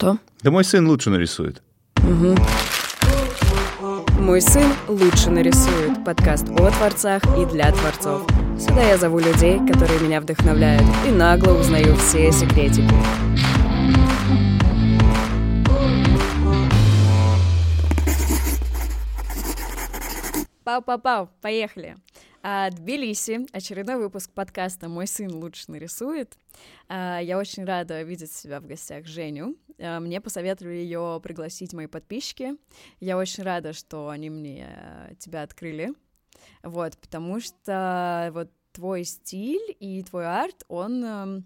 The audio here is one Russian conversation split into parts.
Что? Да мой сын лучше нарисует. Угу. Мой сын лучше нарисует. Подкаст о творцах и для творцов. Сюда я зову людей, которые меня вдохновляют, и нагло узнаю все секретики. Пау-пау-пау, поехали. А, Тбилиси, очередной выпуск подкаста «Мой сын лучше нарисует». А, я очень рада видеть себя в гостях Женю. А, мне посоветовали ее пригласить мои подписчики. Я очень рада, что они мне тебя открыли. Вот, потому что вот твой стиль и твой арт, он эм,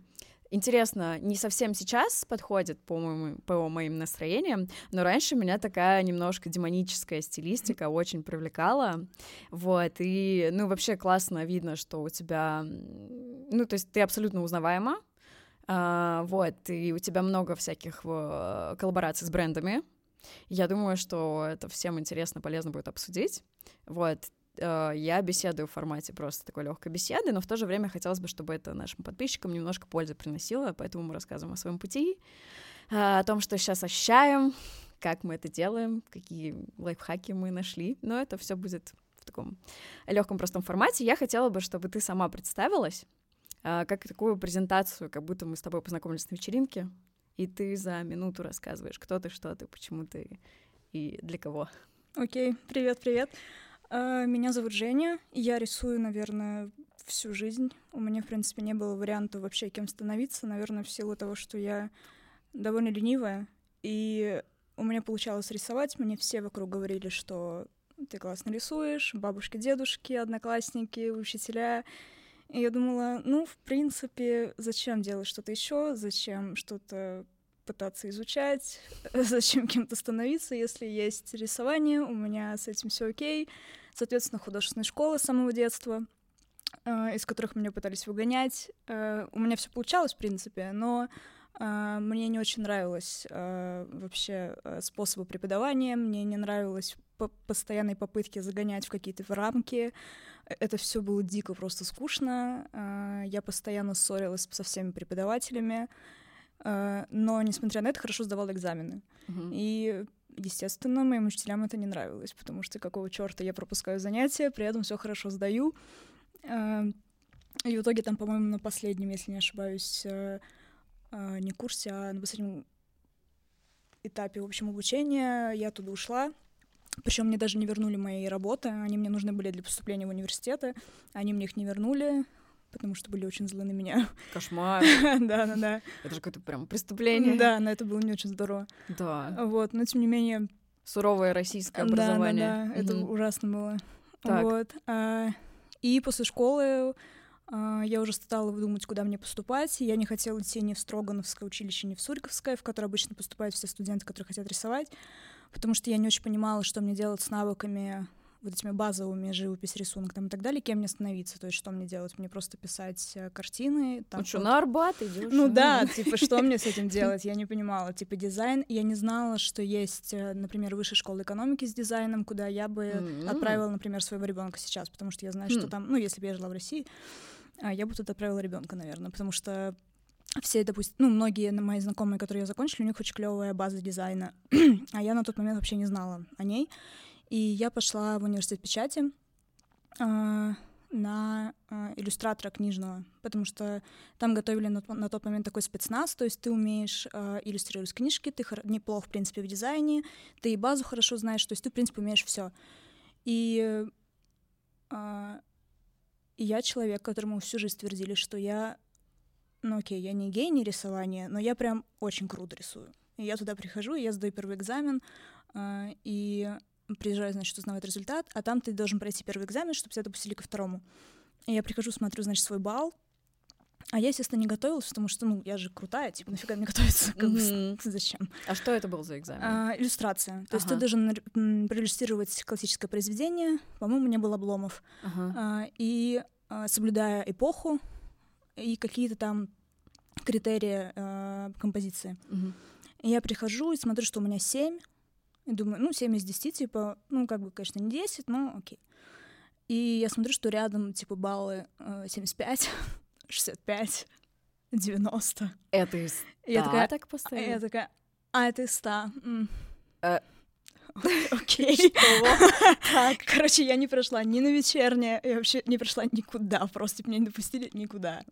интересно, не совсем сейчас подходит по, моему, по моим настроениям, но раньше меня такая немножко демоническая стилистика очень привлекала, вот, и, ну, вообще классно видно, что у тебя, ну, то есть ты абсолютно узнаваема, а, вот, и у тебя много всяких в, коллабораций с брендами, я думаю, что это всем интересно, полезно будет обсудить. Вот, Э, я беседую в формате просто такой легкой беседы, но в то же время хотелось бы, чтобы это нашим подписчикам немножко пользы приносило, поэтому мы рассказываем о своем пути, э, о том, что сейчас ощущаем, как мы это делаем, какие лайфхаки мы нашли, но это все будет в таком легком простом формате. Я хотела бы, чтобы ты сама представилась, э, как такую презентацию, как будто мы с тобой познакомились на вечеринке, и ты за минуту рассказываешь, кто ты, что ты, почему ты и для кого. Окей, okay. привет-привет. А, меня зовут Женя. Я рисую, наверное, всю жизнь. У меня, в принципе, не было варианта вообще кем становиться, наверное, в силу того, что я довольно ленивая. И у меня получалось рисовать. Мне все вокруг говорили, что ты классно рисуешь, бабушки, дедушки, одноклассники, учителя. И я думала, ну, в принципе, зачем делать что-то еще, зачем что-то пытаться изучать, зачем кем-то становиться, если есть рисование, у меня с этим все окей. Соответственно, художественная школа с самого детства, э, из которых меня пытались выгонять. Э, у меня все получалось, в принципе, но э, мне не очень нравилось вообще способы преподавания, мне не нравилось по постоянные попытки загонять в какие-то рамки. Это все было дико просто скучно. Я постоянно ссорилась со всеми преподавателями, но, несмотря на это, хорошо сдавала экзамены. Uh-huh. И Естественно, моим учителям это не нравилось, потому что какого черта я пропускаю занятия, при этом все хорошо сдаю. Эм, и в итоге там, по-моему, на последнем, если не ошибаюсь, э, э, не курсе, а на последнем этапе, в общем, обучения я туда ушла. Причем мне даже не вернули мои работы, они мне нужны были для поступления в университеты, они мне их не вернули, потому что были очень злы на меня. Кошмар. Да, да, да. Это же какое-то прям преступление. Да, но это было не очень здорово. Да. Вот, но тем не менее... Суровое российское образование. Да, да, да, это ужасно было. Так. Вот. А, и после школы а, я уже стала думать, куда мне поступать. Я не хотела идти ни в Строгановское училище, ни в Сурьковское, в которое обычно поступают все студенты, которые хотят рисовать, потому что я не очень понимала, что мне делать с навыками вот этими базовыми живопись, рисунок там и так далее, кем мне становиться, то есть что мне делать, мне просто писать э, картины. Там, ну что, на Арбат идешь? Ну да, типа что мне с этим делать, я не понимала, типа дизайн, я не знала, что есть, э, например, высшая школа экономики с дизайном, куда я бы mm-hmm. отправила, например, своего ребенка сейчас, потому что я знаю, mm-hmm. что там, ну если бы я жила в России, а, я бы тут отправила ребенка, наверное, потому что все, допустим, ну, многие мои знакомые, которые я закончили, у них очень клевая база дизайна, а я на тот момент вообще не знала о ней. И я пошла в университет печати э, на э, иллюстратора книжного, потому что там готовили на, тот момент такой спецназ, то есть ты умеешь э, иллюстрировать книжки, ты неплох, в принципе, в дизайне, ты и базу хорошо знаешь, то есть ты, в принципе, умеешь все. И, и я человек, которому всю жизнь твердили, что я, ну окей, я не гений рисования, но я прям очень круто рисую. И я туда прихожу, я сдаю первый экзамен, и приезжаю, значит, узнавать результат, а там ты должен пройти первый экзамен, чтобы тебя допустили ко второму. И я прихожу, смотрю, значит, свой балл, а я, естественно, не готовилась, потому что, ну, я же крутая, типа, нафига мне готовиться? Как mm-hmm. бы, зачем? А что это был за экзамен? А, иллюстрация. То ага. есть ты должен проиллюстрировать классическое произведение. По-моему, не было обломов. Ага. А, и а, соблюдая эпоху и какие-то там критерии а, композиции. И я прихожу и смотрю, что у меня семь, и думаю, ну, 7 из 10, типа, ну, как бы, конечно, не 10, но окей. И я смотрю, что рядом, типа, баллы э, 75, 65, 90. Это из я такая, так постоянно? Я такая, А, это ста. Э. Окей. Так, короче, я не прошла ни на вечернее, я вообще не прошла никуда, просто меня не допустили никуда.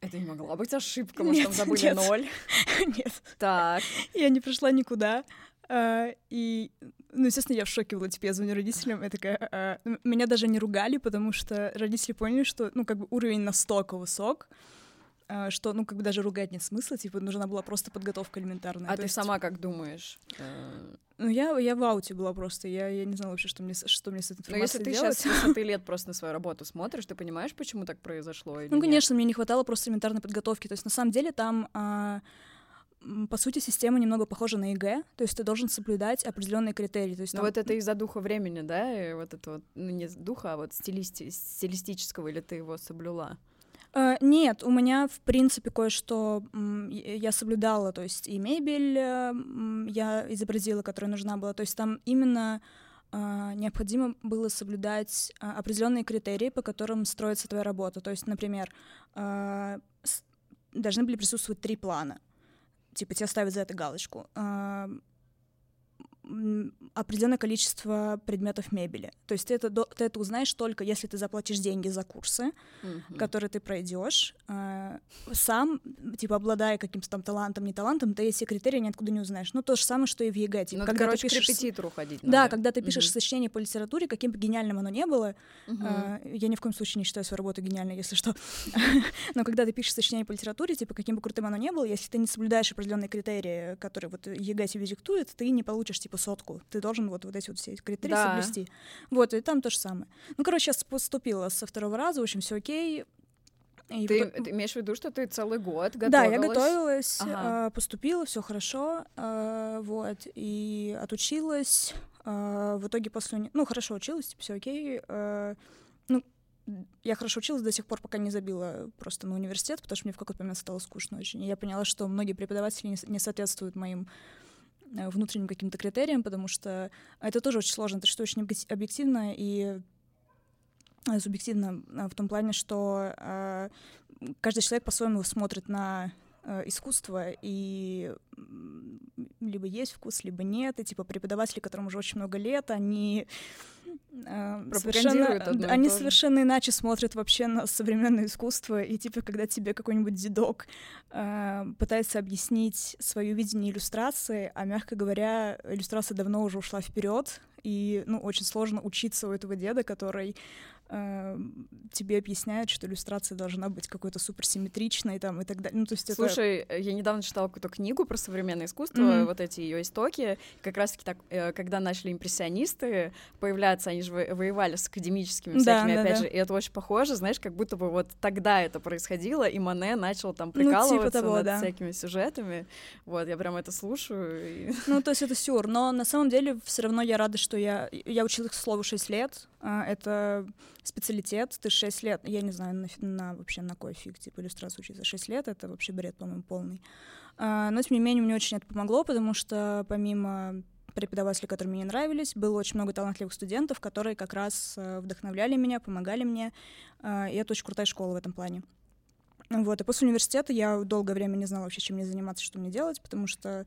Это не могла быть ошибка, может, там забыли ноль. Нет, Так, я не прошла никуда. А, И, ну, естественно, я в шоке была, типа, я звоню родителям, я такая, м- меня даже не ругали, потому что родители поняли, что, ну, как бы уровень настолько высок, а, что, ну, как бы даже ругать нет смысла, типа, нужна была просто подготовка элементарная. а То ты есть, сама как думаешь? Э, Ну, я, я в ауте была просто, я, я не знала вообще, что мне, что мне с этой Ну, если информацией ты делать. сейчас с высоты лет просто на свою работу смотришь, ты понимаешь, почему так произошло? Ну, нет? конечно, мне не хватало просто элементарной подготовки. То есть, на самом деле, там, а, по сути, система немного похожа на ЕГЭ. То есть, ты должен соблюдать определенные критерии. То есть, Ну там- вот это из-за духа времени, да, и вот это вот, ну не духа, а вот стилисти- стилистического, или ты его соблюла? Э, Нет, у меня, в принципе, кое-что я соблюдала, то есть и мебель э, я изобразила, которая нужна была, то есть там именно а, необходимо было соблюдать определенные критерии, по которым строится твоя работа. То есть, например, должны были присутствовать три плана. Типа тебе ставят за это галочку. Определенное количество предметов мебели. То есть ты это, ты это узнаешь только, если ты заплатишь деньги за курсы, Мгм. который ты пройдешь, а, сам, типа, обладая каким-то там талантом, не талантом, ты эти критерии ниоткуда не узнаешь. Ну, то же самое, что и в ЕГЭ. Типа, Ну, когда короче, ты к пишешь... с- репетитору ходить Да, надо. когда ты пишешь Мгм. сочинение по литературе, каким бы гениальным оно ни было, Мгм. а, я ни в коем случае не считаю свою работу гениальной, если что. Но когда ты пишешь сочинение по литературе, типа, каким бы крутым оно ни было, если ты не соблюдаешь определенные критерии, которые вот ЕГЭ тебе диктует, ты не получишь, типа, сотку. Ты должен вот, вот эти вот все критерии Да. соблюсти. Вот, и там то же самое. Ну, короче, я поступила со второго раза, в общем, все окей. И Ты, потом- ты имеешь в виду, что ты целый год готовилась? да, я готовилась, Ага. а, поступила, все хорошо, а, вот, и отучилась. а, В итоге после, ну, хорошо училась, все окей. Ну, я хорошо училась до сих пор, пока не забила просто на университет, потому что мне в какой-то момент стало скучно очень. И я поняла, что многие преподаватели не не соответствуют моим внутренним каким-то критериям, потому что это тоже очень сложно, это что очень объек- объективно и э, субъективно э, в том плане, что э, каждый человек по-своему смотрит на э, искусство, и либо есть вкус, либо нет, и типа преподаватели, которым уже очень много лет, они э, одно и они то же. совершенно иначе смотрят вообще на современное искусство, и типа когда тебе какой-нибудь дедок э, пытается объяснить свое видение иллюстрации, а мягко говоря, иллюстрация давно уже ушла вперед, и ну очень сложно учиться у этого деда, который э, тебе объясняет, что иллюстрация должна быть какой-то суперсимметричной там и так далее. Ну то есть это Слушай, э, я недавно читала какую-то книгу про современное искусство, Мгм. вот эти ее истоки. Как раз-таки так, э, когда начали импрессионисты появляться, они же во- воевали с академическими Да, всякими, да, опять да. же, и это очень похоже, знаешь, как будто бы вот тогда это происходило, и Мане начал там Ну, типа прикалываться того, над да. всякими сюжетами. Вот, я прям это слушаю. и- Ну, то есть это сюр, но на самом деле все равно я рада, что я... Я училась к слову 6 лет, а, это специалитет, ты 6 лет, я не знаю, на, на- вообще на кой фиг, типа, иллюстрацию учиться 6 лет, это вообще бред, по-моему, полный. А, но, тем не менее, мне очень это помогло, потому что помимо преподавателей, которые мне не нравились, было очень много талантливых студентов, которые как раз э, вдохновляли меня, помогали мне, а, и это очень крутая школа в этом плане. Вот, и после университета я долгое время не знала вообще, чем мне заниматься, что мне делать, потому что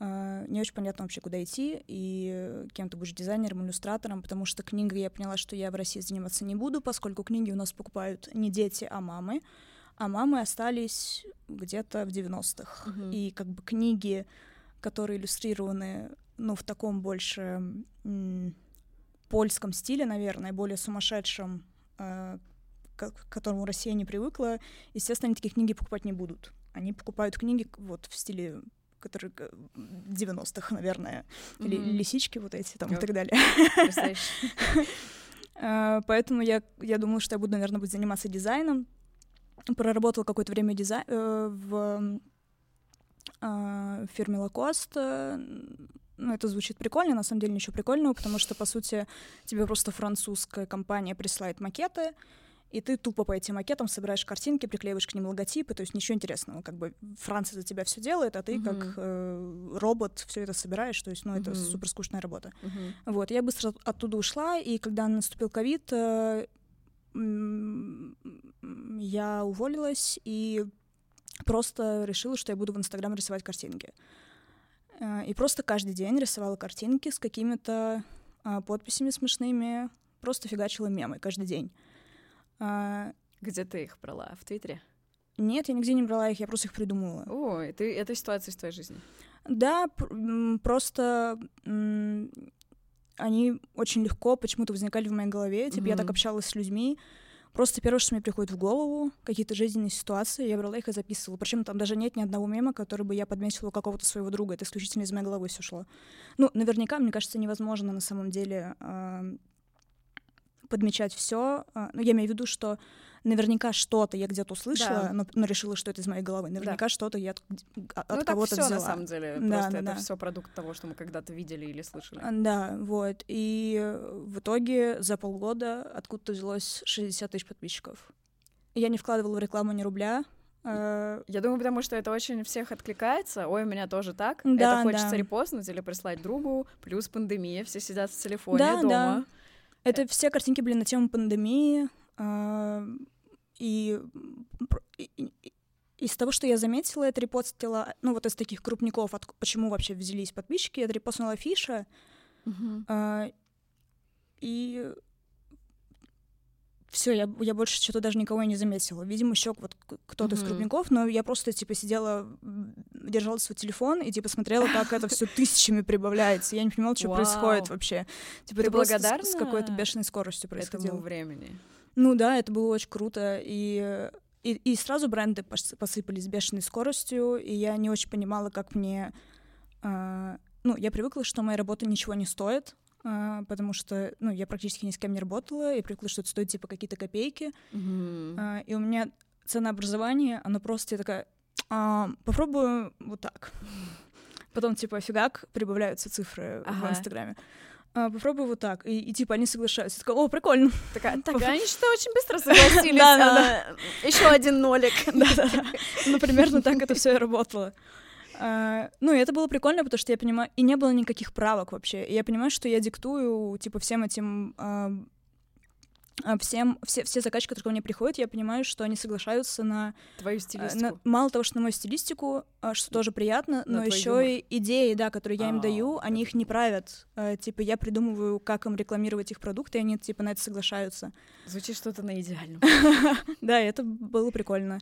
не очень понятно вообще, куда идти, и кем ты будешь дизайнером, иллюстратором, потому что книга, я поняла, что я в России заниматься не буду, поскольку книги у нас покупают не дети, а мамы, а мамы остались где-то в 90-х. Мгм. И как бы книги, которые иллюстрированы, ну, в таком больше польском стиле, наверное, более сумасшедшем, э, к к которому Россия не привыкла, естественно, они такие книги покупать не будут. Они покупают книги вот в стиле которые к- 90-х, наверное, или Мгм. лисички вот эти там и Вот. так далее. А, Поэтому я, я думала, что я буду, наверное, быть заниматься дизайном. Проработала какое-то время дизай... э, в а, фирме Lacoste. Ну, это звучит прикольно, на самом деле ничего прикольного, потому что, по сути, тебе просто французская компания присылает макеты, и ты тупо по этим макетам собираешь картинки, приклеиваешь к ним логотипы, то есть ничего интересного. Как бы Франция за тебя все делает, а ты Мгм. как э, робот все это собираешь, то есть, ну, это Мгм. супер скучная работа. Мгм. Вот, я быстро от- оттуда ушла, и когда наступил ковид, э, я уволилась и просто решила, что я буду в Инстаграм рисовать картинки. э, и просто каждый день рисовала картинки с какими-то э, подписями смешными, просто фигачила мемы каждый день. А, Где ты их брала? В Твиттере? Нет, я нигде не брала их, я просто их придумала. О, это, это ситуация из твоей жизни? Да, просто они очень легко почему-то возникали в моей голове. Типа mm-hmm. я так общалась с людьми. Просто первое, что мне приходит в голову, какие-то жизненные ситуации, я брала их и записывала. Причем там даже нет ни одного мема, который бы я подметила у какого-то своего друга. Это исключительно из моей головы все шло. Ну, наверняка, мне кажется, невозможно на самом деле э, подмечать все. Э, ну, я имею в виду, что наверняка что-то я где-то услышала, да. но, но решила, что это из моей головы. Наверняка да. что-то я от, от ну, кого-то всё, взяла. на самом деле. Да, Просто да, это да. все продукт того, что мы когда-то видели или слышали. Да, вот. И в итоге за полгода откуда-то взялось 60 тысяч подписчиков. Я не вкладывала в рекламу ни рубля, я думаю, потому что это очень всех откликается. Ой, у меня тоже так. Да, это хочется да. репостнуть или прислать другу. Плюс пандемия, все сидят в телефоне да, дома. Да. Это все картинки были на тему пандемии. И, и, из того, что я заметила, это репостила, ну вот из таких крупников, от, почему вообще взялись подписчики, это репостнула Фиша, uh-huh. а, и все, я, я больше что-то даже никого не заметила. Видимо, еще вот кто-то uh-huh. из крупников, но я просто типа сидела, держала свой телефон и типа смотрела, как это все тысячами прибавляется. Я не понимала, что происходит вообще. Типа Ты это благодарна с, с какой-то бешеной скоростью происходило. Этому времени. Ну да, это было очень круто. И, и, и сразу бренды посыпались бешеной скоростью, и я не очень понимала, как мне... Э, ну, я привыкла, что моя работа ничего не стоит, потому что, ну, я практически ни с кем не работала, и привыкла, что это стоит, типа, какие-то копейки. Mm-hmm. И у меня ценообразование, оно просто, я такая, а, попробую вот так. Потом, типа, фигак, прибавляются цифры ага. в Инстаграме а, попробуй вот так. И, и типа они соглашаются. Такая, о, прикольно. Такая, так, они что-то очень быстро согласились. Да, Еще один нолик. Ну, примерно так это все и работало. Uh, ну, и это было прикольно, потому что я понимаю, и не было никаких правок вообще. И я понимаю, что я диктую, типа, всем этим а, всем, все, все заказчики, которые ко мне приходят, я понимаю, что они соглашаются на... Твою стилистику. На, мало того, что на мою стилистику, а, что тоже приятно, на но еще и идеи, да, которые я им а, даю, они их не правят. Типа, я придумываю, как им рекламировать их продукты, и они, типа, на это соглашаются. Звучит что-то на идеальном. Да, это было прикольно.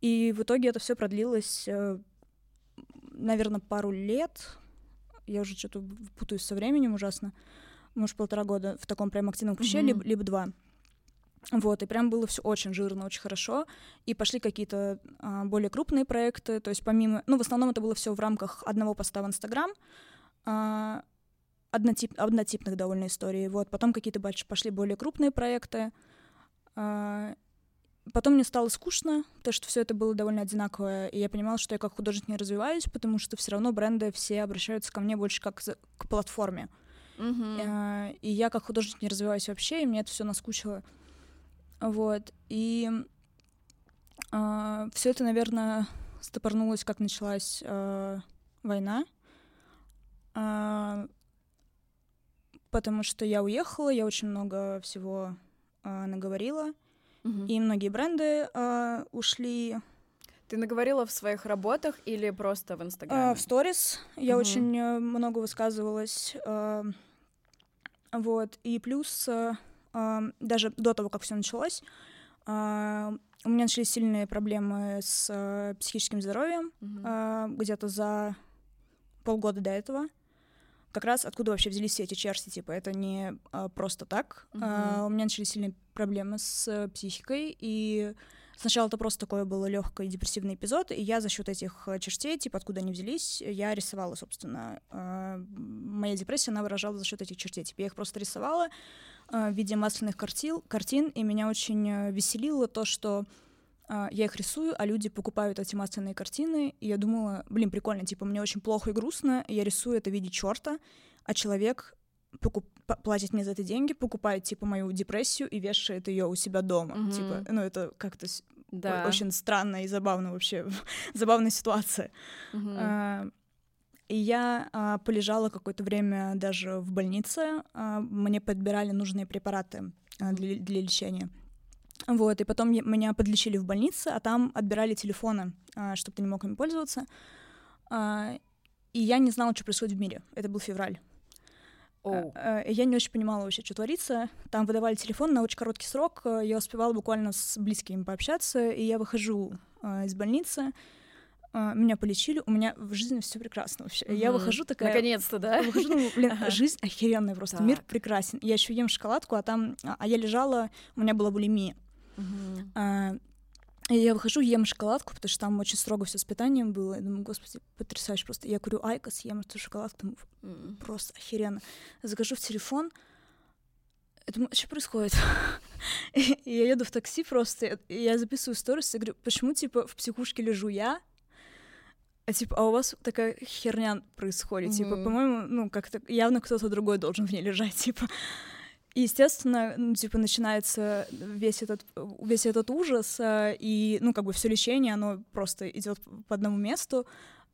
И в итоге это все продлилось, э, наверное, пару лет. Я уже что-то путаюсь со временем ужасно может, полтора года в таком прям активном ключе, mm-hmm. либо, либо два. Вот, и прям было все очень жирно, очень хорошо. И пошли какие-то а, более крупные проекты. То есть помимо... Ну, в основном это было все в рамках одного поста в Инстаграм. А, однотип, однотипных довольно историй. Вот, потом какие-то пошли более крупные проекты. А, потом мне стало скучно, потому что все это было довольно одинаковое, и я понимала, что я как художник не развиваюсь, потому что все равно бренды все обращаются ко мне больше как к платформе. Uh-huh. И я как художник не развиваюсь вообще, и мне это все наскучило. Вот. И uh, а, все это, наверное, стопорнулось, как началась uh, война. Uh, потому что я уехала, я очень много всего uh, наговорила, и многие бренды uh, ушли. Ты наговорила в своих работах или просто в Инстаграме? Uh, в сторис я uh-huh. очень uh, много высказывалась. Uh, вот, и плюс э, э, даже до того, как все началось, э, у меня начались сильные проблемы с э, психическим здоровьем mm-hmm. э, где-то за полгода до этого. Как раз откуда вообще взялись все эти черти, типа, это не э, просто так. Mm-hmm. Э, у меня начались сильные проблемы с э, психикой, и Сначала это просто такое было легкий депрессивный эпизод, и я за счет этих э, чертей, типа откуда они взялись, я рисовала, собственно. Э, моя депрессия, она выражала за счет этих чертей. Типа я их просто рисовала э, в виде масляных картин, картин, и меня очень веселило то, что я их рисую, а люди покупают эти масляные картины, и я думала, блин, прикольно, типа, мне очень плохо и грустно, я рисую это в виде черта, а человек покуп платит мне за это деньги, покупает, типа, мою депрессию и вешает ее у себя дома. Mm-hmm. Типа, ну, это как-то да. очень странно и забавно вообще, забавная ситуация. Mm-hmm. А, и я а, полежала какое-то время даже в больнице, а, мне подбирали нужные препараты а, для, для лечения. Вот, и потом меня подлечили в больнице, а там отбирали телефоны, а, чтобы ты не мог ими пользоваться. А, и я не знала, что происходит в мире. Это был февраль. Оу. Э, э, Я не очень понимала вообще, что творится. Там выдавали телефон на очень короткий срок. э, Я успевала буквально с близкими пообщаться, и я выхожу э, из больницы. э, Меня полечили, у меня в жизни все прекрасно вообще. Я Мгм. выхожу такая... Наконец-то, да? Выхожу, думаю, блин, Ага. жизнь охеренная просто, мир Так. прекрасен. Я еще ем шоколадку, а там, а а я лежала, у меня была булимия. Мгм. А, И я выхожу, ем шоколадку, потому что там очень строго все с питанием было. Я думаю, господи, потрясающе просто. Я курю айкос, ем эту шоколадку, думаю, М. просто охеренно. Захожу в телефон, я думаю, что происходит? И я еду в такси просто, и я записываю сторис, и говорю, почему, типа, в психушке лежу я, а, типа, а у вас такая херня происходит, типа, Мгм. по-моему, ну, как-то явно кто-то другой должен в ней лежать, типа. И, естественно, ну, типа, начинается весь этот, весь этот ужас, а, и, ну, как бы все лечение, оно просто идет по одному месту,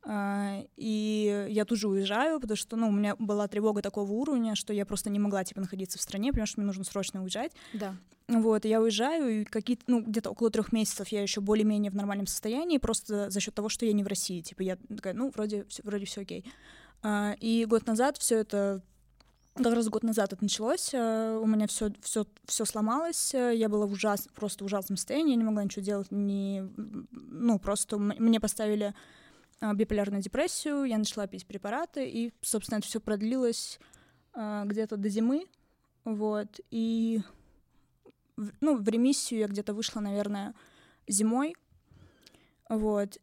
а, и я тут же уезжаю, потому что, ну, у меня была тревога такого уровня, что я просто не могла, типа, находиться в стране, потому что мне нужно срочно уезжать. Да. Вот, и я уезжаю, и какие-то, ну, где-то около трех месяцев я еще более-менее в нормальном состоянии, просто за счет того, что я не в России. Типа, я такая, ну, вроде, вроде все окей. А, и год назад все это как раз год назад это началось, а, у меня все, все, все сломалось, а, я была в ужас, просто в ужасном состоянии, я не могла ничего делать, не, ну, просто мне поставили а, биполярную депрессию, я начала пить препараты, и, собственно, это все продлилось где-то до зимы, вот, и, ну, в ремиссию я где-то вышла, наверное, зимой, вот,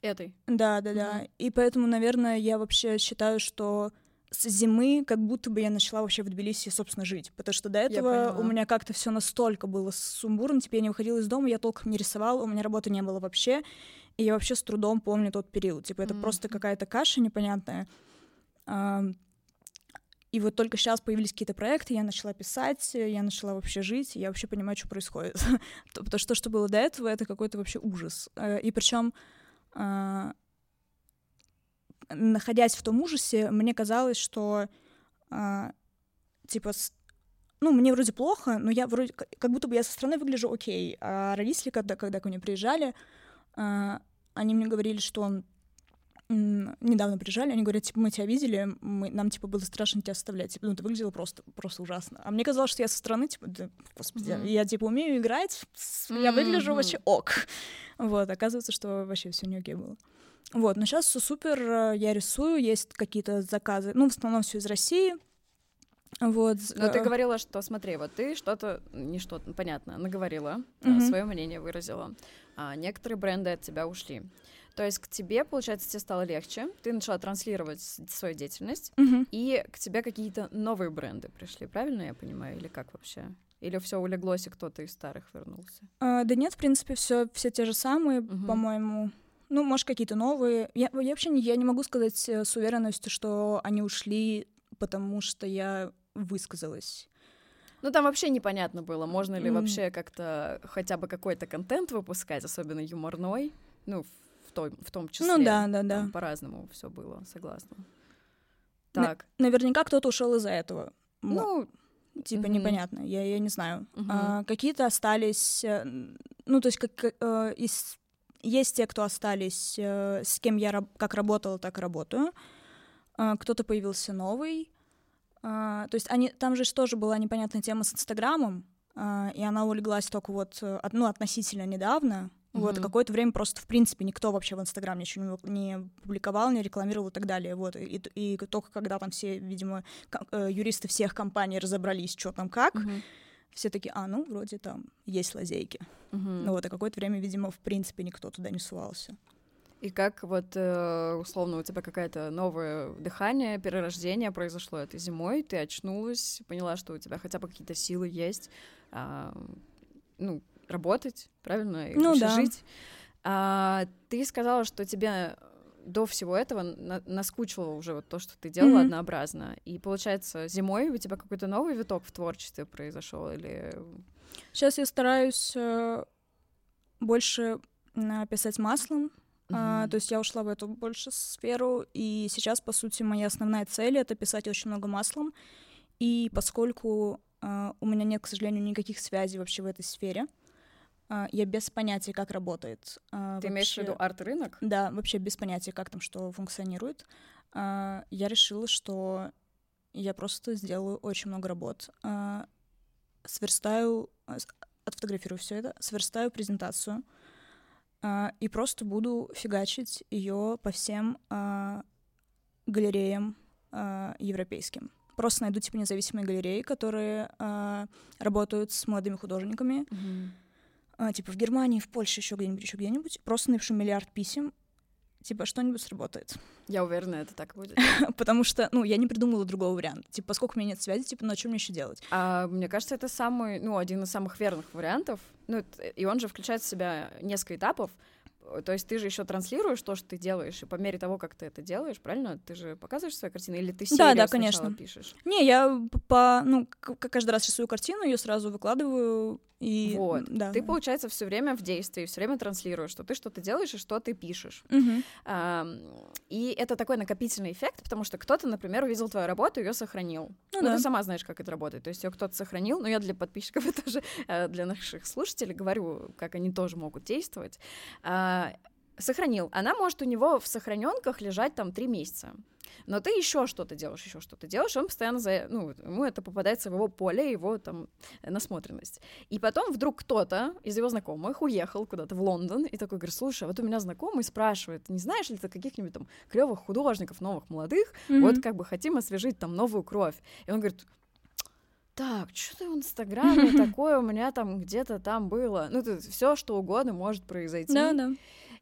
Этой. да, да, да. Мгм. И поэтому, наверное, я вообще считаю, что с зимы как будто бы я начала вообще в Тбилиси, собственно, жить. Потому что до этого у меня как-то все настолько было сумбурно, типа я не выходила из дома, я толком не рисовала, у меня работы не было вообще. И я вообще с трудом помню тот период. Типа это Мгм. просто какая-то каша непонятная. И вот только сейчас появились какие-то проекты, я начала писать, я начала вообще жить, я вообще понимаю, что происходит. То- Потому что то, что было до этого, это какой-то вообще ужас. Э, И причем находясь в том ужасе, мне казалось, что а, типа ну, мне вроде плохо, но я вроде как будто бы я со стороны выгляжу окей. А родители, когда, когда ко мне приезжали, а, они мне говорили, что недавно приезжали, они говорят, типа, мы тебя видели, мы, нам, типа, было страшно тебя оставлять, типа, ну, ты выглядела просто, просто ужасно. А мне казалось, что я со стороны, типа, да, господи, Мгм. я, типа, умею играть, я выгляжу Мгм. вообще ок. Вот, оказывается, что вообще все не окей было. Вот, но сейчас все супер, э, я рисую, есть какие-то заказы, ну, в основном все из России. Вот. Но ты э, говорила, что смотри, вот ты что-то, не что-то, понятно, наговорила, Мгм. свое мнение выразила, а некоторые бренды от тебя ушли. То есть к тебе, получается, тебе стало легче, ты начала транслировать свою деятельность, мгм. и к тебе какие-то новые бренды пришли, правильно я понимаю, или как вообще? Или все улеглось, и кто-то из старых вернулся? А, да нет, в принципе, все, все те же самые, Мгм. по-моему. Ну, может, какие-то новые. Я, я вообще не, я не могу сказать э, с уверенностью, что они ушли, потому что я высказалась. Ну, там вообще непонятно было, можно ли М. вообще как-то хотя бы какой-то контент выпускать, особенно юморной, ну, в том, в том числе. Ну да, да, да. По-разному все было, согласна. На- Так, Наверняка кто-то ушел из-за этого. Ну, типа мгм. непонятно, я, я не знаю. Мгм. А, какие-то остались, э, ну то есть как э, из есть те, кто остались, э, с кем я как работала, так работаю. А, кто-то появился новый. А, то есть они там же тоже была непонятная тема с Инстаграмом, и она улеглась только вот э, от- ну, относительно недавно. Вот, и Мгм. какое-то время просто, в принципе, никто вообще в Инстаграм ничего не, публиковал, не рекламировал и так далее. Вот, и, и только когда там все, видимо, э, юристы всех компаний разобрались, что там как, Мгм. Все такие, а, ну, вроде там есть лазейки. Мгм. Ну вот, и какое-то время, видимо, в принципе, никто туда не сувался. И как вот, э, условно, у тебя какое-то новое дыхание, перерождение произошло этой зимой, ты очнулась, поняла, что у тебя хотя бы какие-то силы есть, а, ну, работать, правильно, и Ну да. жить. А, ты сказала, что тебе до всего этого на- наскучило уже вот то, что ты делала Мгм. однообразно. И получается, зимой у тебя какой-то новый виток в творчестве произошел или Сейчас я стараюсь э, больше э, писать маслом, А, Мгм. то есть я ушла в эту больше сферу, и сейчас, по сути, моя основная цель — это писать очень много маслом, и поскольку а, у меня нет, к сожалению, никаких связей вообще в этой сфере, а, я без понятия, как работает. А, Ты вообще... имеешь в виду арт-рынок? Да, вообще без понятия, как там что функционирует. А, я решила, что я просто сделаю очень много работ. А, сверстаю, отфотографирую все это, сверстаю презентацию а, и просто буду фигачить ее по всем а, галереям а, европейским. Просто найду типа независимые галереи, которые а, работают с молодыми художниками. Mm-hmm. А, типа в Германии, в Польше, еще где-нибудь, еще где-нибудь. Просто напишу миллиард писем типа, что-нибудь сработает. Я уверена, это так будет. Потому что, ну, я не придумала другого варианта. Типа, поскольку у меня нет связи, типа, ну, а что мне еще делать? А, мне кажется, это самый, ну, один из самых верных вариантов. Ну, и он же включает в себя несколько этапов. То есть ты же еще транслируешь то, что ты делаешь, и по мере того, как ты это делаешь, правильно? Ты же показываешь свои картины, или ты серию да, да, конечно. пишешь? Не, я по, ну, каждый раз рисую картину, ее сразу выкладываю, и вот. Да. Ты, получается, все время в действии, все время транслируешь, что ты что-то делаешь и что ты пишешь. Угу. А, и это такой накопительный эффект, потому что кто-то, например, увидел твою работу, ее сохранил. Ну, ну да. ты сама знаешь, как это работает. То есть ее кто-то сохранил, но я для подписчиков и тоже э, для наших слушателей говорю, как они тоже могут действовать. А, сохранил. Она может у него в сохраненках лежать там три месяца но ты еще что-то делаешь, еще что-то делаешь, он постоянно, за, ну, ему это попадается в его поле, его там насмотренность. И потом вдруг кто-то из его знакомых уехал куда-то в Лондон и такой говорит, слушай, а вот у меня знакомый спрашивает, не знаешь ли ты каких-нибудь там клевых художников, новых, молодых, mm-hmm. вот как бы хотим освежить там новую кровь. И он говорит, так, что-то в Инстаграме такое у меня там где-то там было. Ну, все, что угодно может произойти. Да, да.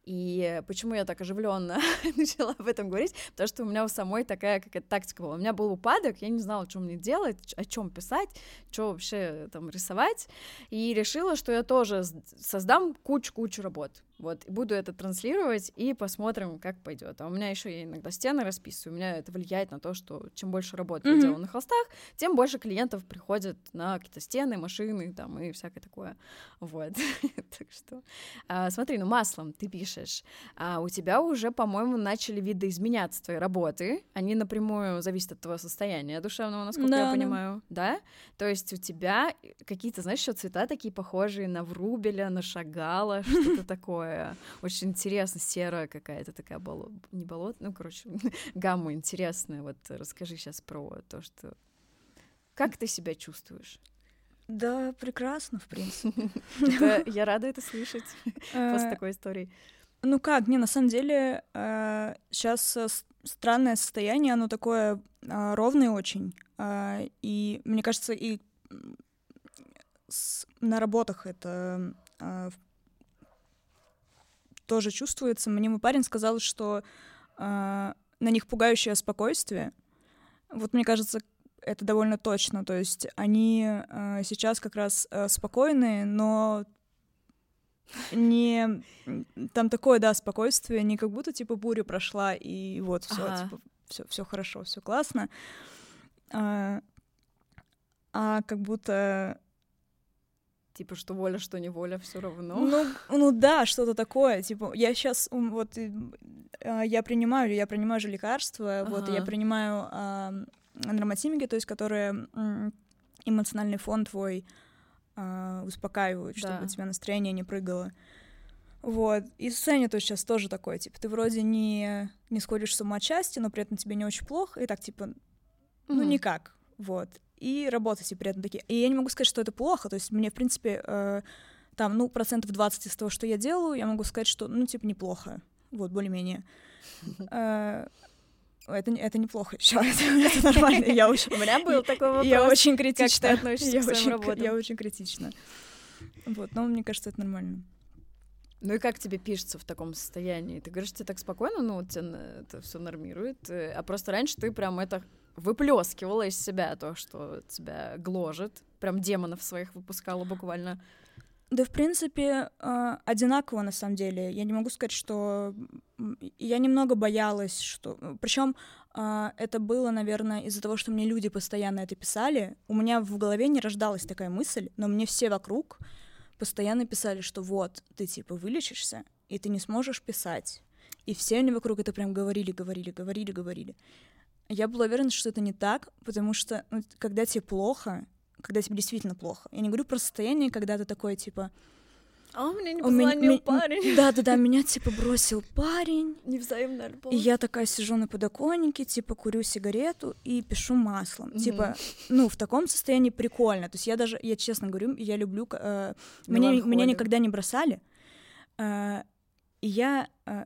И почему я так оживленно начала об этом говорить? Потому что у меня у самой такая какая-то тактика была. У меня был упадок, я не знала, что мне делать, о чем писать, что вообще там рисовать. И решила, что я тоже создам кучу-кучу работ. Вот, буду это транслировать, и посмотрим, как пойдет. А у меня еще я иногда стены расписываю, у меня это влияет на то, что чем больше работы mm-hmm. я делаю на холстах, тем больше клиентов приходят на какие-то стены, машины там и всякое такое. Вот. так что, а, смотри, ну маслом ты пишешь, а у тебя уже, по-моему, начали видоизменяться твои работы, они напрямую зависят от твоего состояния душевного, насколько да, я понимаю, да. да? То есть у тебя какие-то, знаешь, еще цвета такие похожие на Врубеля, на Шагала, что-то такое такое очень интересно, серая какая-то такая болот, не болото, ну, короче, гамма интересная. Вот расскажи сейчас про то, что... Как ты себя чувствуешь? Да, прекрасно, в принципе. Я рада это слышать после э, такой истории. Ну как, не, на самом деле сейчас э, странное состояние, оно такое ровное очень. И мне кажется, и на работах это тоже чувствуется. Мне мой парень сказал, что э, на них пугающее спокойствие. Вот мне кажется, это довольно точно. То есть они э, сейчас как раз э, спокойные, но не там такое, да, спокойствие, не как будто типа буря прошла и вот все, ага. типа все, все хорошо, все классно, а, а как будто Типа, что воля, что не воля, все равно. Ну, ну да, что-то такое. Типа, я сейчас вот а, я принимаю, я принимаю же лекарства, ага. вот я принимаю а, нормотимики, то есть которые эмоциональный фон твой а, успокаивают, да. чтобы у тебя настроение не прыгало. Вот. И состояние то сейчас тоже такое, типа, ты вроде не, не сходишь с ума отчасти, но при этом тебе не очень плохо, и так, типа, ну, mm никак. Вот и работать и при этом такие. И я не могу сказать, что это плохо, то есть мне, в принципе, э, там, ну, процентов 20 из того, что я делаю, я могу сказать, что, ну, типа, неплохо, вот, более-менее. Э, это, это неплохо еще, это, нормально. Я очень, У меня был такой вопрос. Я очень критично. Как ты относишься я к своим очень, Я очень критично. Вот, но мне кажется, это нормально. Ну и как тебе пишется в таком состоянии? Ты говоришь, тебе так спокойно, ну, вот тебя это все нормирует, э, а просто раньше ты прям это выплескивала из себя то, что тебя гложет. Прям демонов своих выпускала буквально. Да, в принципе, э, одинаково на самом деле. Я не могу сказать, что я немного боялась, что. Причем э, это было, наверное, из-за того, что мне люди постоянно это писали. У меня в голове не рождалась такая мысль, но мне все вокруг постоянно писали, что вот, ты типа вылечишься, и ты не сможешь писать. И все они вокруг это прям говорили, говорили, говорили, говорили. Я была уверена, что это не так, потому что ну, когда тебе плохо, когда тебе действительно плохо, я не говорю про состояние, когда ты такой, типа, А у меня не позвонил парень. Да-да-да, меня, типа, бросил парень. Невзаимная любовь. И я такая сижу на подоконнике, типа, курю сигарету и пишу маслом. Mm-hmm. Типа, ну, в таком состоянии прикольно. То есть я даже, я честно говорю, я люблю... Э, меня, меня никогда не бросали. Э, и я... Э,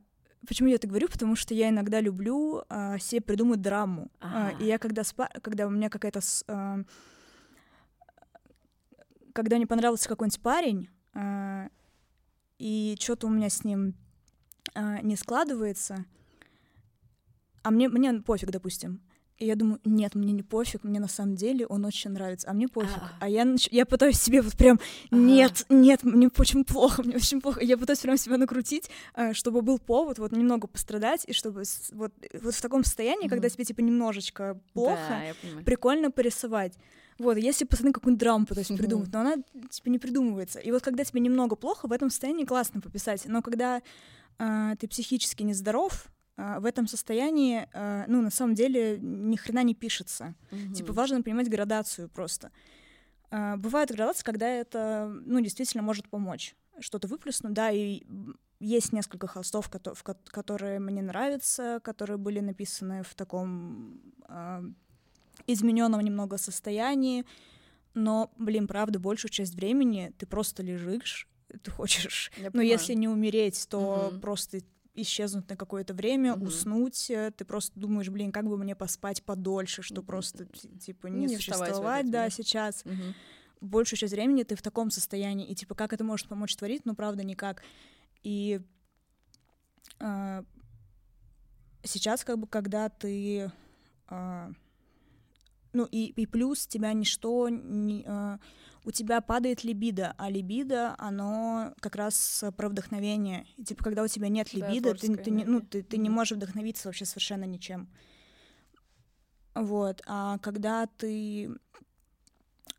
Почему я это говорю? Потому что я иногда люблю э, себе придумать драму. Ага. Э, и я когда спа... когда у меня какая-то... Э, когда мне понравился какой-нибудь парень, э, и что-то у меня с ним э, не складывается, а мне, мне пофиг, допустим. И я думаю, нет, мне не пофиг, мне на самом деле он очень нравится, а мне пофиг. А, а я, нач... я пытаюсь себе вот прям, нет, нет, мне очень плохо, мне очень плохо. Я пытаюсь прям себя накрутить, э, чтобы был повод вот немного пострадать, и чтобы вот, вот в таком состоянии, mm когда тебе типа немножечко плохо, да, прикольно порисовать. Вот, если пацаны какую-нибудь драму пытаюсь mm-hmm. придумать, но она типа не придумывается. И вот когда тебе немного плохо, в этом состоянии классно пописать. Но когда э, ты психически нездоров, а, в этом состоянии, а, ну, на самом деле, ни хрена не пишется. Mm-hmm. Типа, важно понимать градацию просто. А, бывает градация, когда это, ну, действительно может помочь. Что-то выплеснуть, да, и есть несколько холстов, которые мне нравятся, которые были написаны в таком измененном немного состоянии, но, блин, правда, большую часть времени ты просто лежишь, ты хочешь, Я ну, понимаю. если не умереть, то угу. просто исчезнуть на какое-то время, mm-hmm. уснуть. Э, ты просто думаешь, блин, как бы мне поспать подольше, что mm-hmm. просто типа не, не существовать, да, сейчас. Mm-hmm. Большую часть времени ты в таком состоянии, и типа как это может помочь творить, ну правда никак. И э, сейчас как бы когда ты э, ну и, и плюс тебя ничто не, э, у тебя падает либидо, а либидо, оно как раз про вдохновение. И, типа, когда у тебя нет либидо, да, ты, ты, не, ну, ты, ты не можешь вдохновиться вообще совершенно ничем. Вот. А когда ты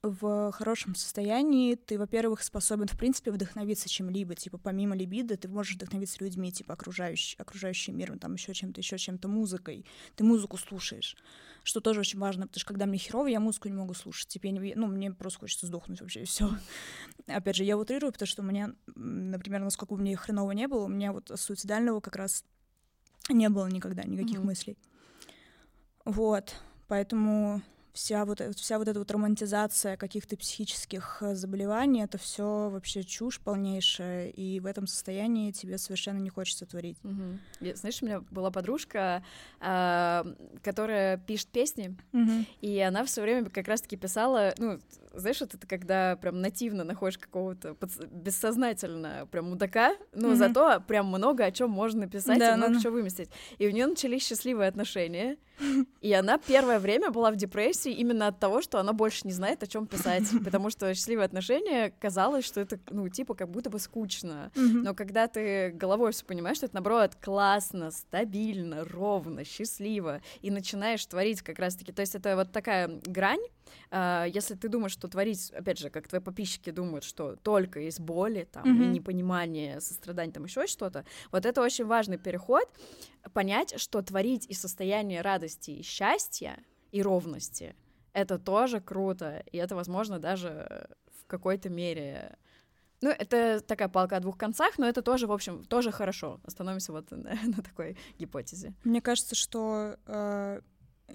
в хорошем состоянии, ты, во-первых, способен, в принципе, вдохновиться чем-либо, типа, помимо либидо, ты можешь вдохновиться людьми, типа, окружающим, окружающим миром, там, еще чем-то, еще чем-то, музыкой. Ты музыку слушаешь что тоже очень важно, потому что когда мне херово, я музыку не могу слушать, типа, я не, ну, мне просто хочется сдохнуть вообще, и все. Опять же, я утрирую, потому что у меня, например, насколько бы мне хреново не было, у меня вот суицидального как раз не было никогда никаких mm-hmm. мыслей. Вот, поэтому вся вот, э, вся вот эта вот романтизация каких-то психических э, заболеваний, это все вообще чушь полнейшая, и в этом состоянии тебе совершенно не хочется творить. Угу. Я, знаешь, у меня была подружка, э, которая пишет песни, угу. и она все время как раз-таки писала, ну, знаешь, вот это когда прям нативно находишь какого-то бессознательно прям мудака, но mm-hmm. зато прям много о чем можно написать да, и много ну, чего выместить. И у нее начались счастливые отношения, и она первое время была в депрессии именно от того, что она больше не знает, о чем писать, потому что счастливые отношения казалось, что это, ну, типа, как будто бы скучно. Но когда ты головой все понимаешь, что это, наоборот, классно, стабильно, ровно, счастливо, и начинаешь творить как раз-таки, то есть это вот такая грань, Uh, если ты думаешь, что творить, опять же, как твои подписчики думают, что только из боли, там, mm-hmm. и непонимания, сострадания, там еще что-то, вот это очень важный переход, понять, что творить из состояния радости и счастья и ровности это тоже круто, и это, возможно, даже в какой-то мере ну, это такая палка о двух концах, но это тоже, в общем, тоже хорошо. Остановимся вот на, на такой гипотезе. Мне кажется, что э,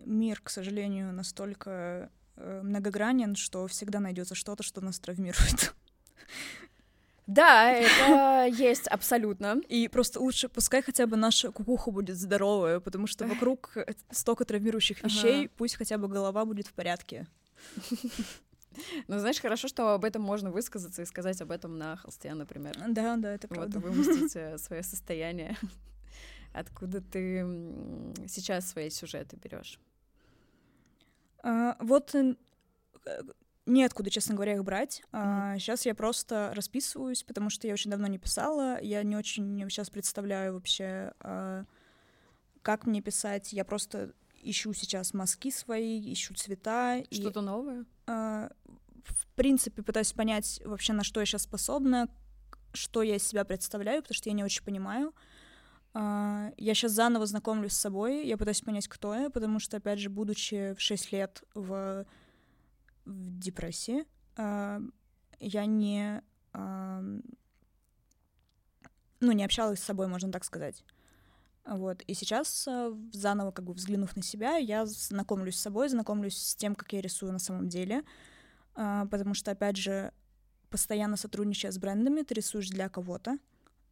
мир, к сожалению, настолько э, многогранен, что всегда найдется что-то, что нас травмирует. Да, это есть абсолютно. И просто лучше, пускай хотя бы наша кукуха будет здоровая, потому что вокруг столько травмирующих вещей, ага. пусть хотя бы голова будет в порядке. Ну, знаешь, хорошо, что об этом можно высказаться и сказать об этом на холсте, например. Да, да, это правда. Вот, выместить э, свое состояние. Откуда ты сейчас свои сюжеты берешь? А, вот неоткуда, честно говоря, их брать. Mm-hmm. А, сейчас я просто расписываюсь, потому что я очень давно не писала. Я не очень сейчас представляю вообще, а, как мне писать. Я просто ищу сейчас мазки свои, ищу цвета. Что-то и, новое? А, в принципе, пытаюсь понять вообще, на что я сейчас способна, что я из себя представляю, потому что я не очень понимаю. Uh, я сейчас заново знакомлюсь с собой, я пытаюсь понять, кто я, потому что, опять же, будучи в 6 лет в в депрессии. А, я не... А, ну, не общалась с собой, можно так сказать. Вот. И сейчас, э, заново как бы взглянув на себя, я знакомлюсь с собой, знакомлюсь с тем, как я рисую на самом деле. А, потому что, опять же, постоянно сотрудничая с брендами, ты рисуешь для кого-то,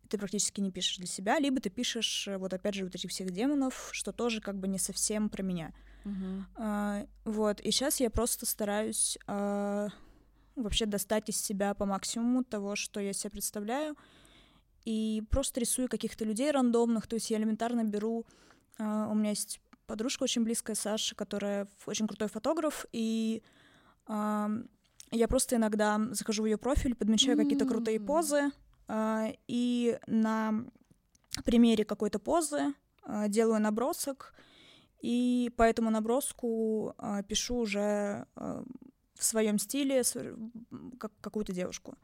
ты практически не пишешь для себя, либо ты пишешь, вот опять же, вот этих всех демонов, что тоже как бы не совсем про меня. Мгм. А, вот, и сейчас я просто стараюсь а, вообще достать из себя по максимуму того, что я себе представляю, и просто рисую каких-то людей рандомных, то есть я элементарно беру... а, у меня есть подружка очень близкая, Саша, которая очень крутой фотограф, и а, я просто иногда захожу в ее профиль, подмечаю какие-то крутые позы, а, и на примере какой-то позы а, делаю набросок, и по этому наброску а, пишу уже а, в своем стиле как, какую-то девушку.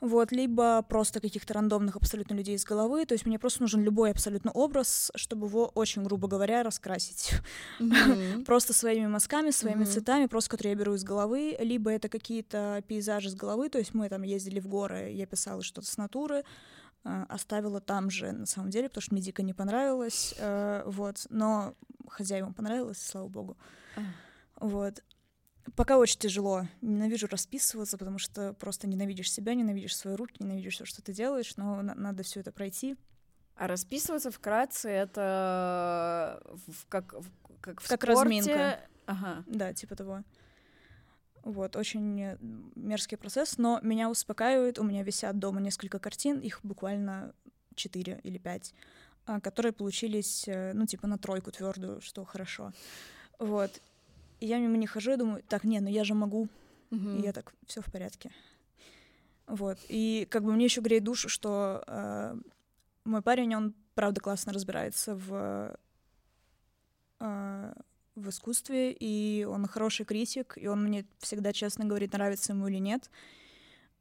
Вот, либо просто каких-то рандомных абсолютно людей из головы. То есть мне просто нужен любой абсолютно образ, чтобы его, очень грубо говоря, раскрасить. Мгм. Просто своими мазками, своими Мгм. цветами, просто которые я беру из головы. Либо это какие-то пейзажи с головы. То есть мы там ездили в горы, я писала что-то с натуры, оставила там же, на самом деле, потому что мне дико не понравилось. э, Вот, но хозяевам понравилось, слава богу. А. Вот. Пока очень тяжело. Ненавижу расписываться, потому что просто ненавидишь себя, ненавидишь свои руки, ненавидишь все, что ты делаешь, но на- надо все это пройти. А расписываться вкратце это в- как, в- как в Как спорте. разминка. Ага. Да, типа того. Вот, очень мерзкий процесс, но меня успокаивает. У меня висят дома несколько картин, их буквально четыре или пять, а, которые получились, э, ну, типа на тройку твердую, что хорошо. Вот. И я мимо них хожу и думаю, так, не, ну я же могу, Мгм. И я так, все в порядке. Вот. И как бы мне еще греет душу, что э, мой парень, он правда классно разбирается в, э, в искусстве, и он хороший критик, и он мне всегда честно говорит, нравится ему или нет.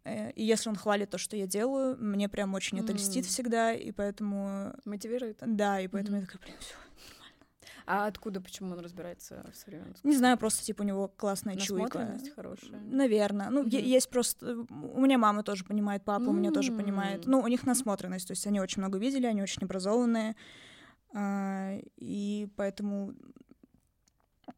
Э, И если он хвалит то, что я делаю, мне прям очень это льстит всегда, и поэтому... Мотивирует. Да, и поэтому Мгм. я такая, блин, всё. А откуда, почему он разбирается в современном Не знаю, просто типа у него классная чуйка. Хорошая. Наверное. Ну, Мгм. есть просто... У меня мама тоже понимает, папа у меня тоже понимает. Ну, у них насмотренность, то есть они очень много видели, они очень образованные, а, и поэтому...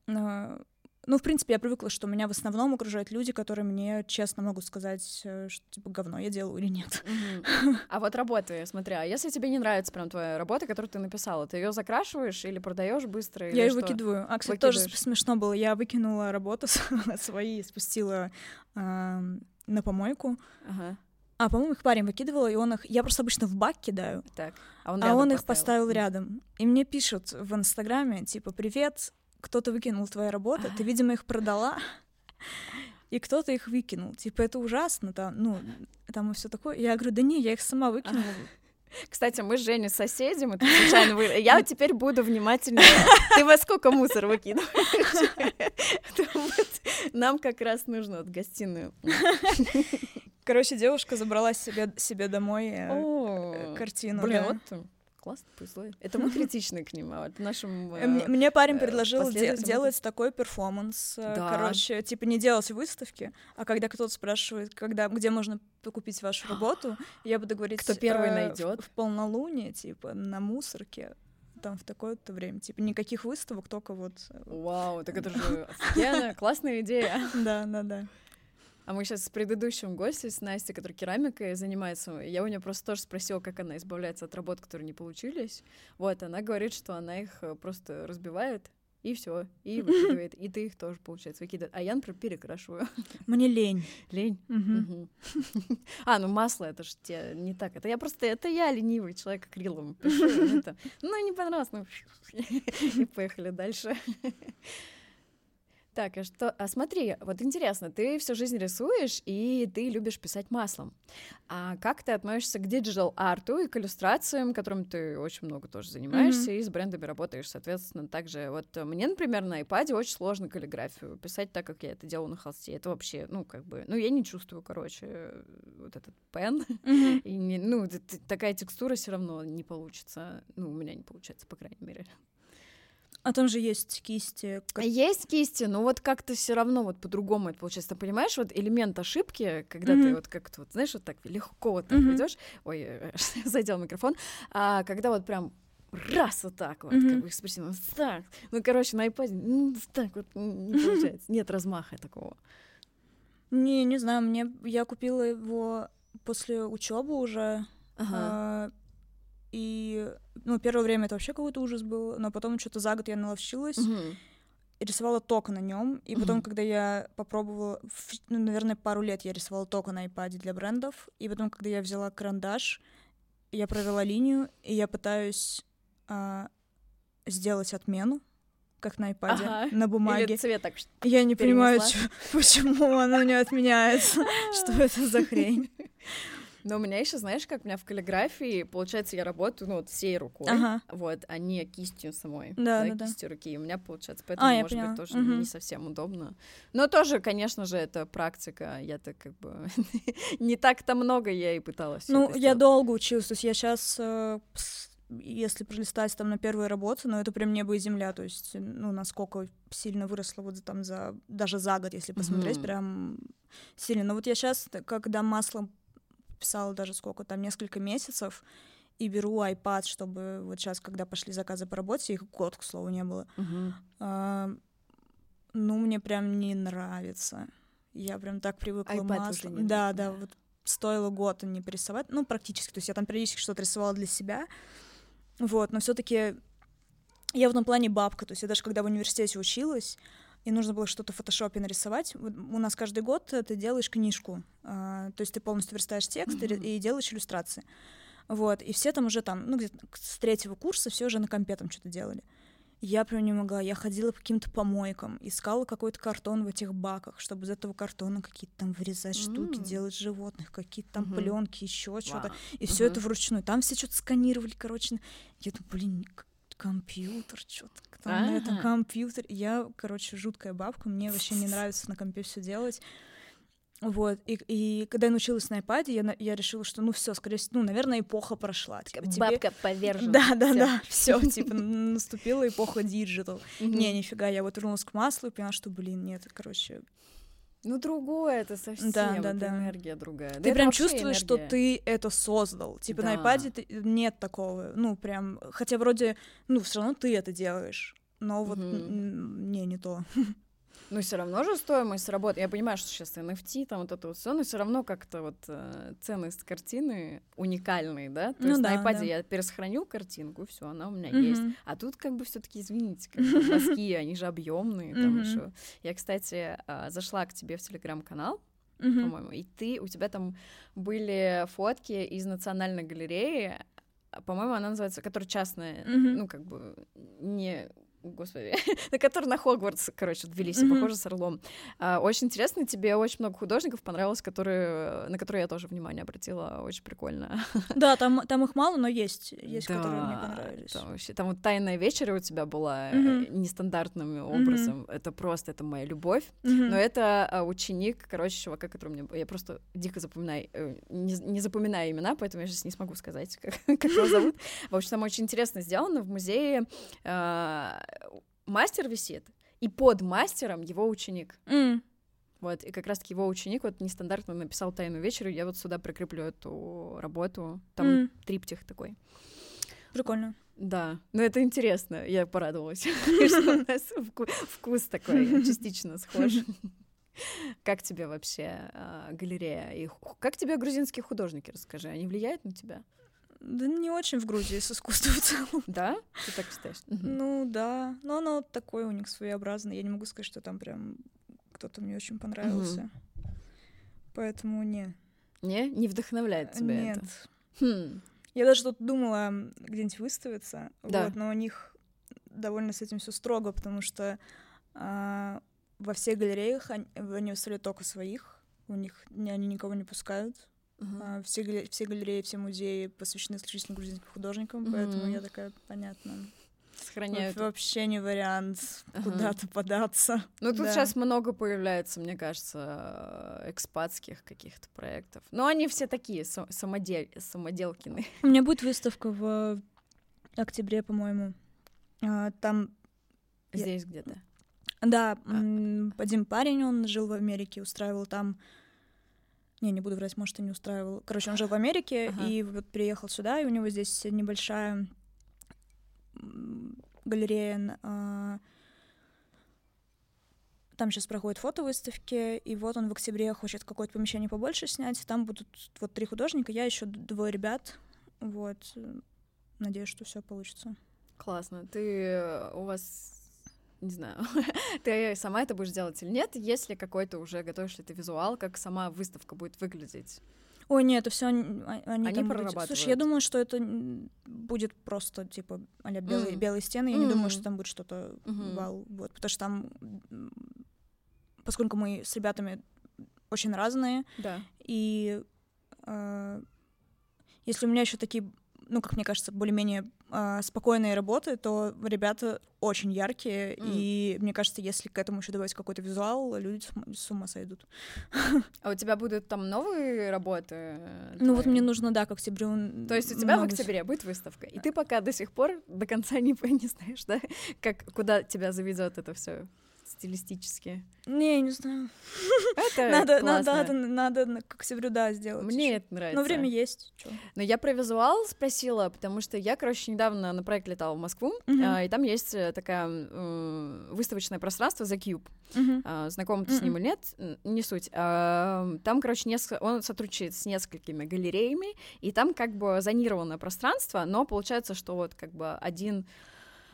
а, Ну, в принципе, я привыкла, что меня в основном окружают люди, которые мне честно могут сказать, э, что, типа, говно я делаю или нет. А вот работы, смотри, а если тебе не нравится прям твоя работа, которую ты написала, ты ее закрашиваешь или продаешь быстро? или Я ее выкидываю. А, кстати, тоже смешно было. Я выкинула работу свои, спустила на помойку. Ага, А, по-моему, их парень выкидывал, и он их... Я просто обычно в бак кидаю, так. А он, а он их поставил рядом. И мне пишут в Инстаграме, типа, привет, кто-то выкинул твои работы, ты, видимо, их продала, и кто-то их выкинул. Типа, это ужасно, там, ну, там и все такое. Я говорю, да не, я их сама выкинула. Кстати, мы с Женей соседи, мы случайно вы... Я теперь буду внимательнее. Ты во сколько мусор выкидываешь? Нам как раз нужно вот гостиную. Короче, девушка забрала себе, себе домой э, О, картину. Блин, да. вот классно повезло. Это мы критичны к ним, а вот нашим... Э, Мне, э, мне парень предложил делать такой перформанс. э. Короче, типа не делать выставки, а когда кто-то спрашивает, когда, где можно купить вашу работу, я буду говорить... Кто первый э, в- полнолуние, типа, на мусорке, там в такое-то время. Типа никаких выставок, только вот... Вау, так это же офигенно, классная идея. Да, да, да. А мы сейчас с предыдущим гостем, с Настей, которая керамикой занимается, я у нее просто тоже спросила, как она избавляется от работ, которые не получились. Вот, она говорит, что она их э, просто разбивает, и все, и выкидывает. И ты их тоже, получается, выкидывает. А я, например, перекрашиваю. Мне лень. Лень. А, ну масло, это же те не так. Это я просто, это я ленивый человек акрилом пишу. Ну, не понравилось, ну, и поехали дальше. Так, а что? А смотри, вот интересно, ты всю жизнь рисуешь, и ты любишь писать маслом. А как ты относишься к digital арту и к иллюстрациям, которым ты очень много тоже занимаешься, и с брендами работаешь, соответственно, также. Вот мне, например, на iPad очень сложно каллиграфию писать так, как я это делаю на холсте. Это вообще, ну, как бы, ну, я не чувствую, короче, вот этот pen. Мгм. И не, ну, такая текстура все равно не получится. Ну, у меня не получается, по крайней мере. А там же есть кисти. как- Есть кисти, но вот как-то все равно вот по-другому это получается. Ты понимаешь, вот элемент ошибки, когда ты Мгм. вот как-то вот, знаешь, вот так легко вот так Мгм. идешь, ой, э, задел микрофон, а когда вот прям раз вот так вот, Мгм. как бы экспрессивно, вот так. Ну, короче, на iPad ну, так вот не получается. Нет размаха такого. Не, не знаю, мне я купила его после учебы уже. Ага. а, и ну, первое время это вообще какой-то ужас был, но потом что-то за год я наловчилась и рисовала только на нем. И потом, Мгм. когда я попробовала, ну, наверное, пару лет я рисовала только на iPad для брендов. И потом, когда я взяла карандаш, я провела линию, и я пытаюсь а, сделать отмену, как на iPad, Ага. на бумаге. Или цвет так. Я не понимаю, чё- почему оно не отменяется. Что это за хрень? Но у меня еще, знаешь, как у меня в каллиграфии, получается, я работаю, ну, вот всей рукой, Ага. вот, а не кистью самой, Да, да, да. кистью руки. И у меня, получается, поэтому, А, я может поняла. быть, тоже Мгм. не совсем удобно. Но тоже, конечно же, это практика. Я-то как бы не так-то много я и пыталась. Ну, я долго училась, то есть я сейчас, если пролистать там на первые работы, ну, это прям небо и земля, то есть, ну, насколько сильно выросла вот там за, даже за год, если посмотреть, Мгм. прям сильно. Но вот я сейчас, когда маслом писала даже сколько там, несколько месяцев, и беру iPad, чтобы вот сейчас, когда пошли заказы по работе, их год, к слову, не было, Мгм. а, ну, мне прям не нравится. Я прям так привыкла iPad уже маслом. не Да, да, да. вот стоило год не порисовать, ну, практически, то есть я там периодически что-то рисовала для себя, вот, но все таки я в этом плане бабка, то есть я даже когда в университете училась, и нужно было что-то в фотошопе нарисовать, у нас каждый год ты делаешь книжку, а, то есть ты полностью верстаешь текст Мгм. и делаешь иллюстрации, вот, и все там уже там, ну, где-то с третьего курса все уже на компе там что-то делали. Я прям не могла. Я ходила по каким-то помойкам, искала какой-то картон в этих баках, чтобы из этого картона какие-то там вырезать штуки, М. делать животных, какие-то там Мгм. пленки, еще что-то. И все это вручную. Там все что-то сканировали, короче. Я думаю, блин, компьютер, что-то там на этом компьютер. Я, короче, жуткая бабка. Мне вообще не нравится на компе все делать. Вот, и, и когда я научилась на iPad, я, я решила, что, ну, все, скорее всего, ну, наверное, эпоха прошла. Типа, тебе- Бабка повержена. да, да, Всё. да, все, типа, наступила эпоха digital. Не, нифига, я вот вернулась к маслу и поняла, что, блин, нет, короче, Ну, другое это совсем. Да, да, это да. энергия другая. Да ты это прям чувствуешь, что энергия. ты это создал. Типа на Да. iPad ты- нет такого, ну, прям, хотя вроде, ну, все равно ты это делаешь, но вот, м, не, не то. Ну, все равно же стоимость работы. Я понимаю, что сейчас NFT, там вот это вот все, но все равно как-то вот э, ценность картины уникальные, да? То Ну есть да, на iPad да. я пересохраню картинку, все, она у меня есть. Мгм. А тут как бы все-таки, извините, как бы мазки, они же объемные, там Мгм. еще. Я, кстати, а, зашла к тебе в телеграм-канал, Мгм. по-моему, и ты, у тебя там были фотки из Национальной галереи, по-моему, она называется, которая частная, Мгм. ну, как бы, не господи, на который на Хогвартс, короче, ввелись, Мгм. похоже, с Орлом. А, очень интересно, тебе очень много художников понравилось, которые, на которые я тоже внимание обратила, очень прикольно. Да, там, там их мало, но есть, есть, которые мне Да, понравились. Там, вообще, там вот «Тайная вечеря» у тебя была Мгм. нестандартным образом. Это просто, это моя любовь. Мгм. Но это а, ученик, короче, чувака, который мне... Я просто дико запоминаю, э, не, не запоминаю имена, поэтому я сейчас не смогу сказать, как, как его зовут. В общем, там очень интересно сделано. В музее а, мастер висит, и под мастером его ученик. М, Вот, и как раз-таки его ученик вот нестандартно написал «Тайную вечерю», я вот сюда прикреплю эту работу. Там м, триптих такой. Прикольно. Да, но это интересно, я порадовалась, что у нас вку- вкус такой частично схож. Как тебе вообще а, галерея? И как тебе грузинские художники, расскажи, они влияют на тебя? Да не очень в Грузии с искусством в целом. Да? Ты так считаешь? Ну да, но оно такое у них своеобразное. Я не могу сказать, что там прям кто-то мне очень понравился. Поэтому не. Не? Не вдохновляет тебя Нет. это? Хм. Я даже тут думала где-нибудь выставиться, Да. вот, но у них довольно с этим все строго, потому что а, во всех галереях они, они выставляют только своих, у них ни- они никого не пускают. А, все, гале- все галереи, все музеи посвящены исключительно грузинским художникам, поэтому Мгм. я такая, понятно. Сохраняют. Во- Вообще не вариант Ага. куда-то податься. Ну, тут Да. сейчас много появляется, мне кажется, экспатских каких-то проектов. Но они все такие, са- самодел... самоделкины. У меня будет выставка в октябре, по-моему. А, Там Здесь я... где-то? Да, а. один парень, он жил в Америке, устраивал там... Не, не буду врать, может, и не устраивал. Короче, он жил в Америке ага. и вот приехал сюда, и у него здесь небольшая галерея а, там сейчас проходят фотовыставки, и вот он в октябре хочет какое-то помещение побольше снять. Там будут вот три художника, я еще двое ребят. Вот. Надеюсь, что все получится. Классно. Ты у вас не знаю, ты сама это будешь делать или нет, если какой-то уже готовишь ли ты визуал, как сама выставка будет выглядеть? Ой, нет, это все они, они, они прорабатывают. Слушай, я думаю, что это будет просто типа а белые, mm. белые стены. Я mm. не думаю, что там будет что-то mm-hmm. вау, вот, потому что там, поскольку мы с ребятами очень разные, да. и э, если у меня еще такие ну, как мне кажется, более-менее э, спокойные работы, то ребята очень яркие, mm. и мне кажется, если к этому еще добавить какой-то визуал, люди с ума сойдут. А у тебя будут там новые работы? Твои? Ну вот мне нужно, да, к октябрю. То есть у тебя в октябре будет выставка, и ты пока до сих пор до конца не, не знаешь, да, как куда тебя заведет это все? Стилистически? Не, не знаю. Это надо, надо, надо, надо к октябрю, да, сделать. Мне еще. это нравится. Но время есть. Чё? Но я про визуал спросила, потому что я, короче, недавно на проект летала в Москву, uh-huh. а, и там есть э, такая э, выставочное пространство The Cube. Uh-huh. А, знаком ты с ним или нет, не суть. А, там, короче, неск... он сотрудничает с несколькими галереями, и там как бы зонировано пространство, но получается, что вот как бы один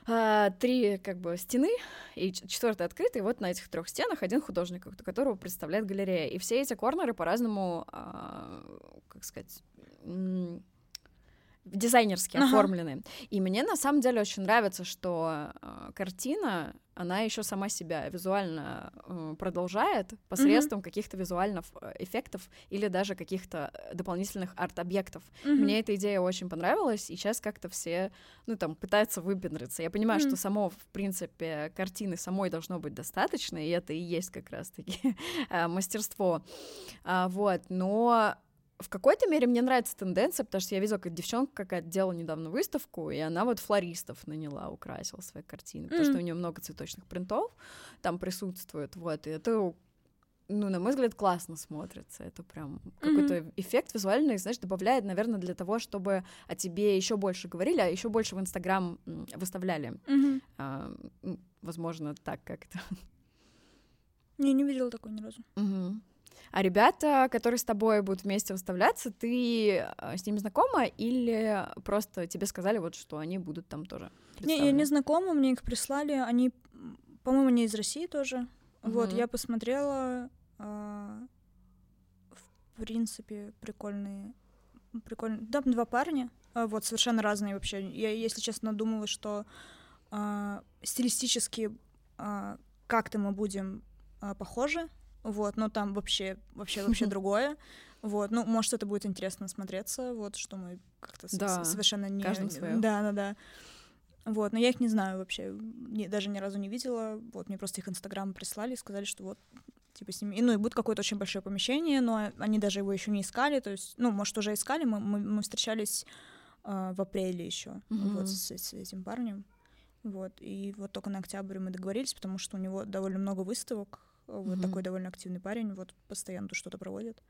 а, три как бы стены и четвертая открытая, и вот на этих трех стенах один художник, которого представляет галерея. И все эти корнеры по-разному, а, как сказать, дизайнерски ага. оформлены. И мне на самом деле очень нравится, что э, картина, она еще сама себя визуально э, продолжает посредством mm-hmm. каких-то визуальных э, эффектов или даже каких-то э, дополнительных арт-объектов. Mm-hmm. Мне эта идея очень понравилась, и сейчас как-то все, ну там, пытаются выпендриться. Я понимаю, mm-hmm. что само, в принципе, картины самой должно быть достаточно, и это и есть как раз-таки э, мастерство. А, вот, но в какой-то мере мне нравится тенденция, потому что я видела, как девчонка какая-то делала недавно выставку, и она вот флористов наняла, украсила свои картины, mm-hmm. потому что у нее много цветочных принтов там присутствует, вот, и это ну, на мой взгляд, классно смотрится. Это прям mm-hmm. какой-то эффект визуальный, знаешь, добавляет, наверное, для того, чтобы о тебе еще больше говорили, а еще больше в Инстаграм выставляли. Mm-hmm. А, возможно, так как-то. Не, не видела такой ни разу. Mm-hmm. А ребята, которые с тобой будут вместе выставляться, ты э, с ними знакома или просто тебе сказали вот, что они будут там тоже? Не, я не знакома, мне их прислали, они, по-моему, они из России тоже. Угу. Вот, я посмотрела, э, в принципе, прикольные, прикольные, да, два парня, э, вот, совершенно разные вообще. Я, если честно, думала, что э, стилистически э, как-то мы будем э, похожи, вот, но там вообще, вообще, вообще другое, вот, ну, может, это будет интересно смотреться, вот, что мы как-то да, совершенно не... Каждым Да, да, да. Вот, но я их не знаю вообще, не, даже ни разу не видела, вот, мне просто их Инстаграм прислали и сказали, что вот, типа, с ними, ну, и будет какое-то очень большое помещение, но они даже его еще не искали, то есть, ну, может, уже искали, мы, мы, мы встречались э, в апреле еще, mm-hmm. вот, с, с этим парнем, вот, и вот только на октябрь мы договорились, потому что у него довольно много выставок, вот mm-hmm. такой довольно активный парень, вот постоянно тут что-то проводит.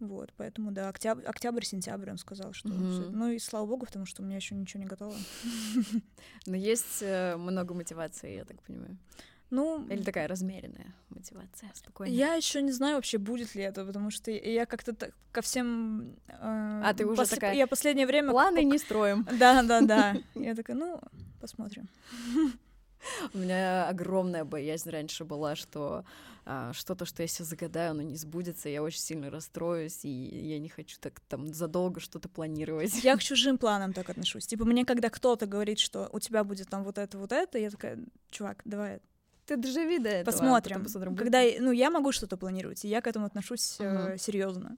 Вот, поэтому, да, октябрь, октябрь, сентябрь он сказал, что... Mm-hmm. Всё. Ну и слава богу, потому что у меня еще ничего не готово. Но есть э, много мотивации, я так понимаю. Ну, или такая размеренная мотивация, спокойно. Я еще не знаю вообще будет ли это, потому что я как-то так, ко всем. Э, а ты уже пос... такая. Я последнее время. Планы не строим. Да, да, да. Я такая, ну посмотрим. У меня огромная боязнь раньше была, что а, что-то, что я себе загадаю, оно не сбудется, я очень сильно расстроюсь, и я не хочу так там задолго что-то планировать. Я к чужим планам так отношусь. Типа мне, когда кто-то говорит, что у тебя будет там вот это, вот это, я такая, чувак, давай ты доживи до этого. Посмотрим. посмотрим Когда, ну, я могу что-то планировать, и я к этому отношусь uh-huh. э, серьезно.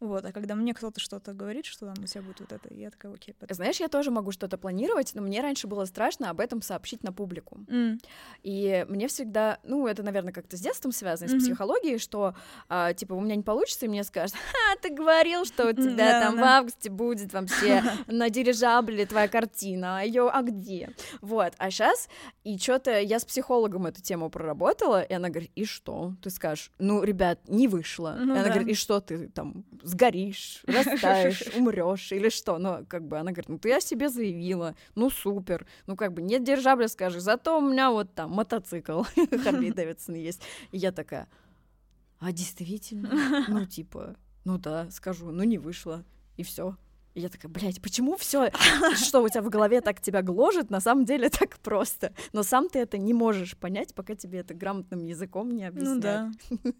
Вот, а когда мне кто-то что-то говорит, что там у тебя будет вот это, я такая, окей. Потом. Знаешь, я тоже могу что-то планировать, но мне раньше было страшно об этом сообщить на публику. Mm. И мне всегда, ну, это, наверное, как-то с детством связано, mm-hmm. с психологией, что, а, типа, у меня не получится, и мне скажут, ха, ты говорил, что у тебя там в августе будет вообще на дирижабле твоя картина, а ее, а где? Вот, а сейчас, и что-то я с психологом эту тему проработала, и она говорит, и что? Ты скажешь, ну, ребят, не вышло. Ну, и она да. говорит, и что ты там сгоришь, растаешь, умрешь или что? Ну, как бы она говорит, ну, ты о себе заявила, ну, супер. Ну, как бы нет дирижабля, скажи, зато у меня вот там мотоцикл Харли Дэвидсон есть. И я такая, а действительно? Ну, типа, ну да, скажу, ну не вышло, и все. И я такая, блядь, почему все, что у тебя в голове так тебя гложет, на самом деле так просто. Но сам ты это не можешь понять, пока тебе это грамотным языком не объяснят. Ну да.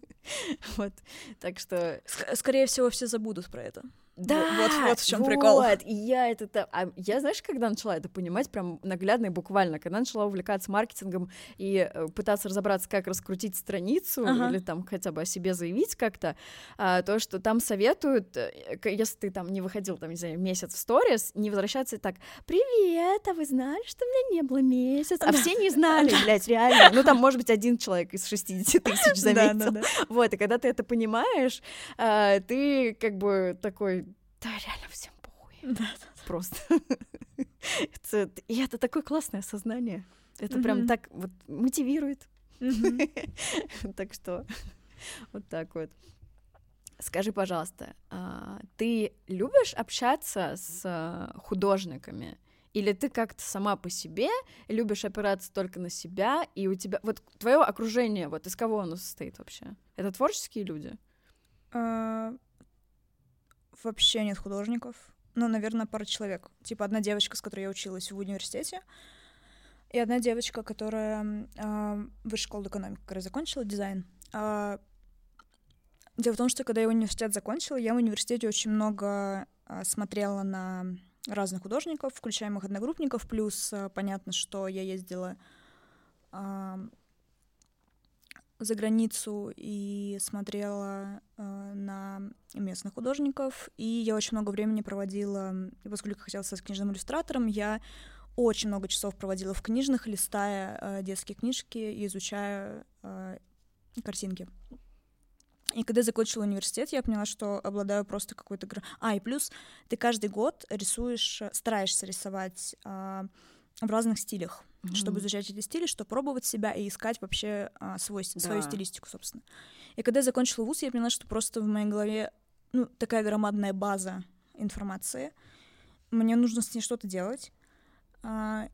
Вот, так что... Скорее всего, все забудут про это. Да, вот, вот в чем вот. прикол. И я это, а я знаешь, когда начала это понимать, прям наглядно и буквально, когда начала увлекаться маркетингом и э, пытаться разобраться, как раскрутить страницу ага. или там хотя бы о себе заявить как-то, а, то, что там советуют, э, если ты там не выходил, там, не знаю, месяц в сторис, не возвращаться и так, привет, а вы знали, что у меня не было месяц? А все не знали, блядь, реально. Ну, там, может быть, один человек из 60 тысяч заметил. Вот, и когда ты это понимаешь, а, ты как бы такой да, реально всем похуй. Да, да, Просто. это, и это такое классное сознание. Это прям так вот мотивирует. так что вот так вот. Скажи, пожалуйста, а, ты любишь общаться с а, художниками? Или ты как-то сама по себе любишь опираться только на себя, и у тебя... Вот твое окружение, вот из кого оно состоит вообще? Это творческие люди? А, вообще нет художников. Ну, наверное, пара человек. Типа одна девочка, с которой я училась в университете, и одна девочка, которая э, высшую школу экономики, которая закончила дизайн. Э, дело в том, что когда я университет закончила, я в университете очень много э, смотрела на разных художников, включая моих одногруппников, плюс э, понятно, что я ездила э, за границу и смотрела э, на местных художников. И я очень много времени проводила, поскольку хотела стать книжным иллюстратором, я очень много часов проводила в книжных, листая э, детские книжки и изучая э, картинки. И когда я закончила университет, я поняла, что обладаю просто какой-то... А, и плюс ты каждый год рисуешь, стараешься рисовать э, в разных стилях mm-hmm. чтобы изучать эти стили, чтобы пробовать себя и искать вообще а, свой, да. свою стилистику, собственно. И когда я закончила вуз, я поняла, что просто в моей голове ну, такая громадная база информации. Мне нужно с ней что-то делать. А,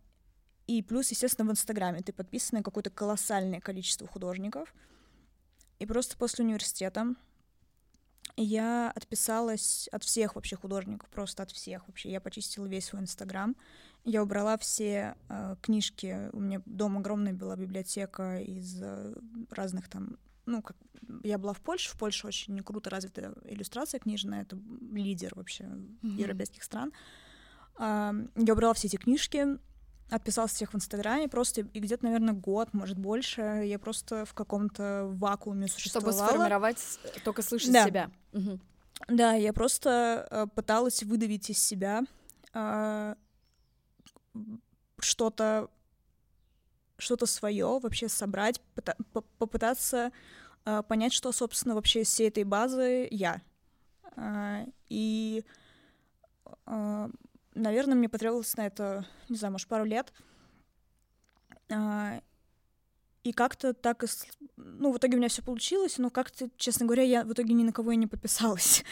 и плюс, естественно, в Инстаграме ты подписан на какое-то колоссальное количество художников. И просто после университета я отписалась от всех вообще художников, просто от всех вообще. Я почистила весь свой Инстаграм. Я убрала все э, книжки. У меня дома огромная была библиотека из э, разных там ну, как я была в Польше, в Польше очень круто развита иллюстрация книжная, это лидер вообще mm-hmm. европейских стран. А, я убрала все эти книжки, отписалась всех в Инстаграме, просто и где-то, наверное, год, может, больше, я просто в каком-то вакууме существовала. Чтобы сформировать, только слышать да. себя. Угу. Да, я просто э, пыталась выдавить из себя э, что-то что-то свое вообще собрать, попытаться э, понять, что, собственно, вообще из всей этой базы я. Э, и, э, наверное, мне потребовалось на это, не знаю, может, пару лет. Э, и как-то так, ну, в итоге у меня все получилось, но как-то, честно говоря, я в итоге ни на кого и не подписалась.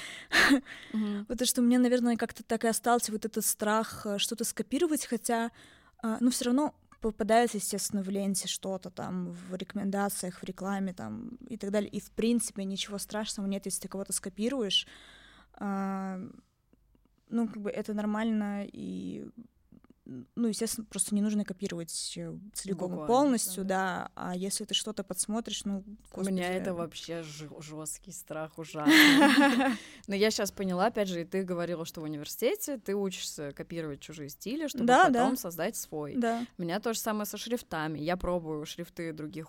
Mm-hmm. Потому что у меня, наверное, как-то так и остался вот этот страх э, что-то скопировать, хотя, э, ну, все равно попадается, естественно, в ленте что-то там, в рекомендациях, в рекламе там и так далее. И, в принципе, ничего страшного нет, если ты кого-то скопируешь. А, ну, как бы это нормально, и ну, естественно, просто не нужно копировать э, целиком Буквально, полностью, да. да. А если ты что-то подсмотришь, ну, господи. У меня это вообще жесткий страх, ужасный. Но я сейчас поняла, опять же, и ты говорила, что в университете ты учишься копировать чужие стили, чтобы потом создать свой. Да. У меня то же самое со шрифтами. Я пробую шрифты других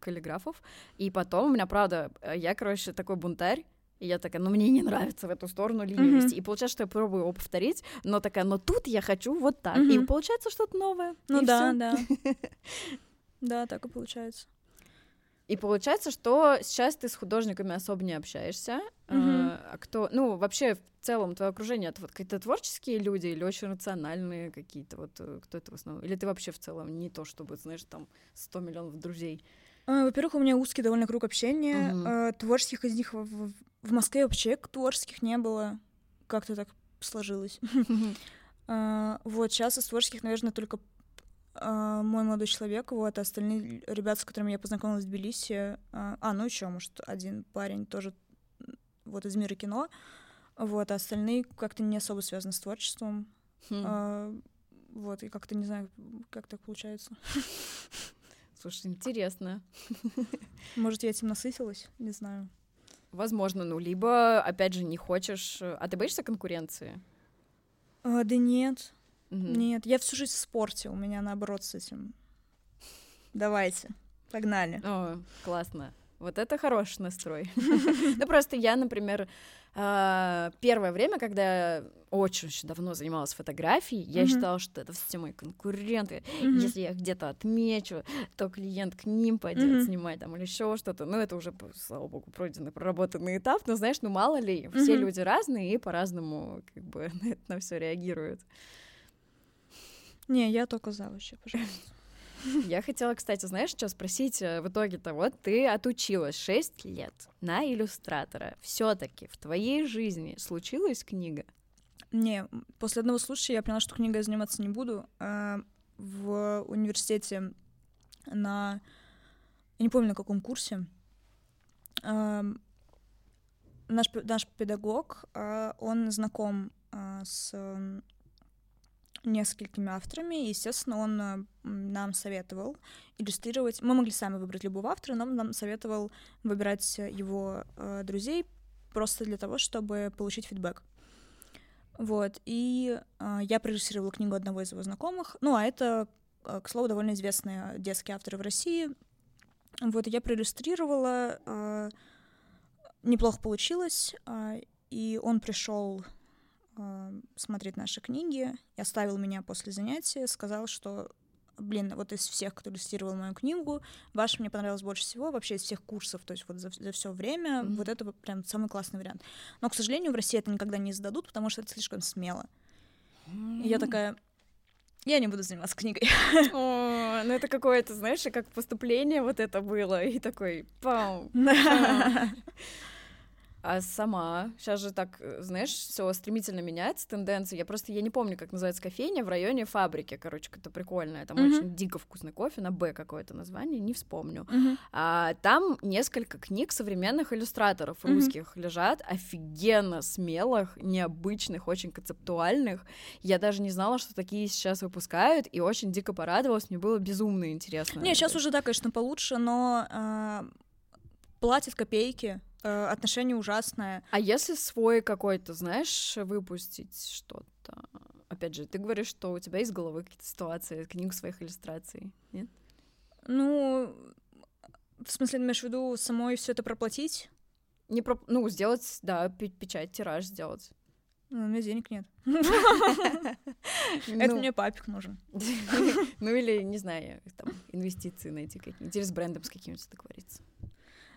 каллиграфов, и потом у меня, правда, э, я, короче, такой бунтарь, И я такая, ну мне не нравится в эту сторону Мгм. вести. И получается, что я пробую его повторить, но такая, но тут я хочу вот так. И Мгм. получается что-то новое. Ну и да, всё. да. Да, так и получается. И получается, что сейчас ты с художниками особо не общаешься. А а кто, ну, вообще в целом твое окружение это вот какие-то творческие люди или очень рациональные какие-то вот э, кто это в основном? Или ты вообще в целом не то, чтобы, знаешь, там 100 миллионов друзей? А, Во-первых, у меня узкий довольно круг общения. А, Творческих из них в, в- Москве вообще творческих не было. Как-то так сложилось. А, Вот, сейчас из творческих, наверное, только мой молодой человек, вот, а остальные ребята, с которыми я познакомилась в Тбилиси, а, ну еще, может, один парень тоже вот из мира кино, вот, а остальные как-то не особо связаны с творчеством, Хм. А, вот, и как-то не знаю, как так получается. Слушай, интересно. Может, я этим насытилась, не знаю. Возможно, ну, либо, опять же, не хочешь... э, А ты боишься конкуренции? А, да нет, Мгм. нет, я всю жизнь в спорте, у меня наоборот с этим. Давайте, погнали. О, классно. Вот это хороший настрой. Ну, просто я, например, а, первое время, когда очень-очень давно занималась фотографией, я считала, что это все мои конкуренты. Если я где-то отмечу, то клиент к ним пойдет снимать там или еще что-то. Ну, это уже, слава богу, пройденный, проработанный этап. Но знаешь, ну мало ли, все люди разные и по-разному как бы на это на все реагируют. Не, я только за вообще, пожалуйста. Я хотела, кстати, знаешь, что спросить э, в итоге-то? Вот ты отучилась 6 лет на иллюстратора. все таки в твоей жизни случилась книга? Не, после одного случая я поняла, что книгой заниматься не буду. А, В университете на... Я не помню, на каком курсе. Наш, наш педагог, а, он знаком а, с несколькими авторами, и, естественно, он м, нам советовал иллюстрировать. Мы могли сами выбрать любого автора, но он нам советовал выбирать его а, друзей просто для того, чтобы получить фидбэк. Вот, и а, я прорежиссировала книгу одного из его знакомых. Ну, а это, а, к слову, довольно известные детские авторы в России. Вот, я проиллюстрировала, а, неплохо получилось, а, и он пришел смотреть наши книги и оставил меня после занятия, сказал, что блин, вот из всех, кто иллюстрировал мою книгу, ваша мне понравилась больше всего, вообще из всех курсов, то есть вот за, все время, Мгм. вот это прям самый классный вариант. Но, к сожалению, в России это никогда не издадут, потому что это слишком смело. И я такая, я не буду заниматься книгой. О, ну это какое-то, знаешь, как поступление вот это было, и такой, пау, А сама, сейчас же так, э, знаешь, все стремительно меняется, тенденции. Я просто, я не помню, как называется кофейня, в районе фабрики, короче, это прикольное. Там Мгм. очень дико вкусный кофе, на Б какое-то название, не вспомню. Мгм. А, там несколько книг современных иллюстраторов русских лежат, офигенно смелых, необычных, очень концептуальных. Я даже не знала, что такие сейчас выпускают, и очень дико порадовалась, мне было безумно интересно. Не, сейчас уже, да, конечно, получше, но а, платят копейки, а, отношение ужасное. А если свой какой-то, знаешь, выпустить что-то? Опять же, ты говоришь, что у тебя из головы какие-то ситуации, книгу своих иллюстраций, нет? Ну, в смысле, имеешь в виду самой все это проплатить? Не про... Ну, сделать, да, пе- печать, тираж сделать. Ну, у меня денег нет. Это Ну, мне папик нужен. Ну или, не знаю, там, инвестиции найти какие-нибудь, или с брендом с каким-то договориться.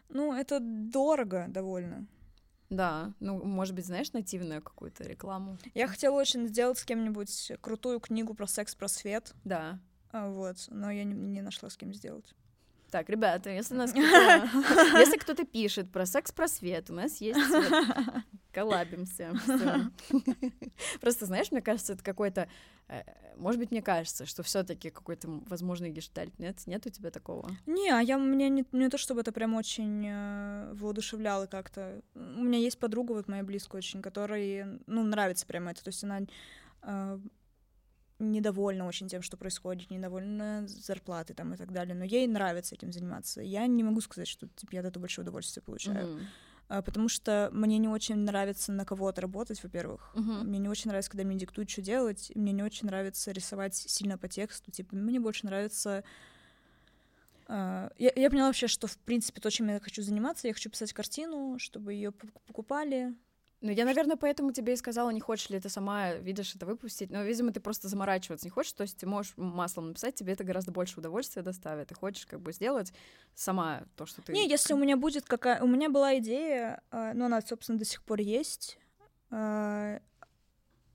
Ну, это дорого довольно. Да, ну, может быть, знаешь, нативную какую-то рекламу. Я хотела очень сделать с кем-нибудь крутую книгу про секс-просвет, Да. а, вот, но я не, не нашла с кем сделать. Так, ребята, если нас кто-то, если кто-то пишет про секс-просвет, у нас есть коллабимся. Просто, знаешь, мне кажется, это какой-то, э, может быть, мне кажется, что все таки какой-то возможный гештальт. Нет, нет у тебя такого? Не, а я мне не, не то, чтобы это прям очень э, воодушевляло как-то. У меня есть подруга вот моя близкая очень, которой, ну, нравится прям это. То есть она э, недовольна очень тем, что происходит, недовольна зарплатой там и так далее, но ей нравится этим заниматься. Я не могу сказать, что типа, я от этого большое удовольствие получаю, Мгм. А, потому что мне не очень нравится на кого-то работать, во-первых. Мгм. Мне не очень нравится, когда мне диктуют, что делать. Мне не очень нравится рисовать сильно по тексту. Типа, мне больше нравится А, я, я поняла вообще, что, в принципе, то, чем я хочу заниматься, я хочу писать картину, чтобы ее покупали, ну, я, наверное, поэтому тебе и сказала, не хочешь ли ты сама, видишь, это выпустить. Но, видимо, ты просто заморачиваться не хочешь, то есть ты можешь маслом написать, тебе это гораздо больше удовольствия доставит. Ты хочешь как бы сделать сама то, что ты... Не, если у меня будет какая... У меня была идея, а, ну, она, собственно, до сих пор есть. А,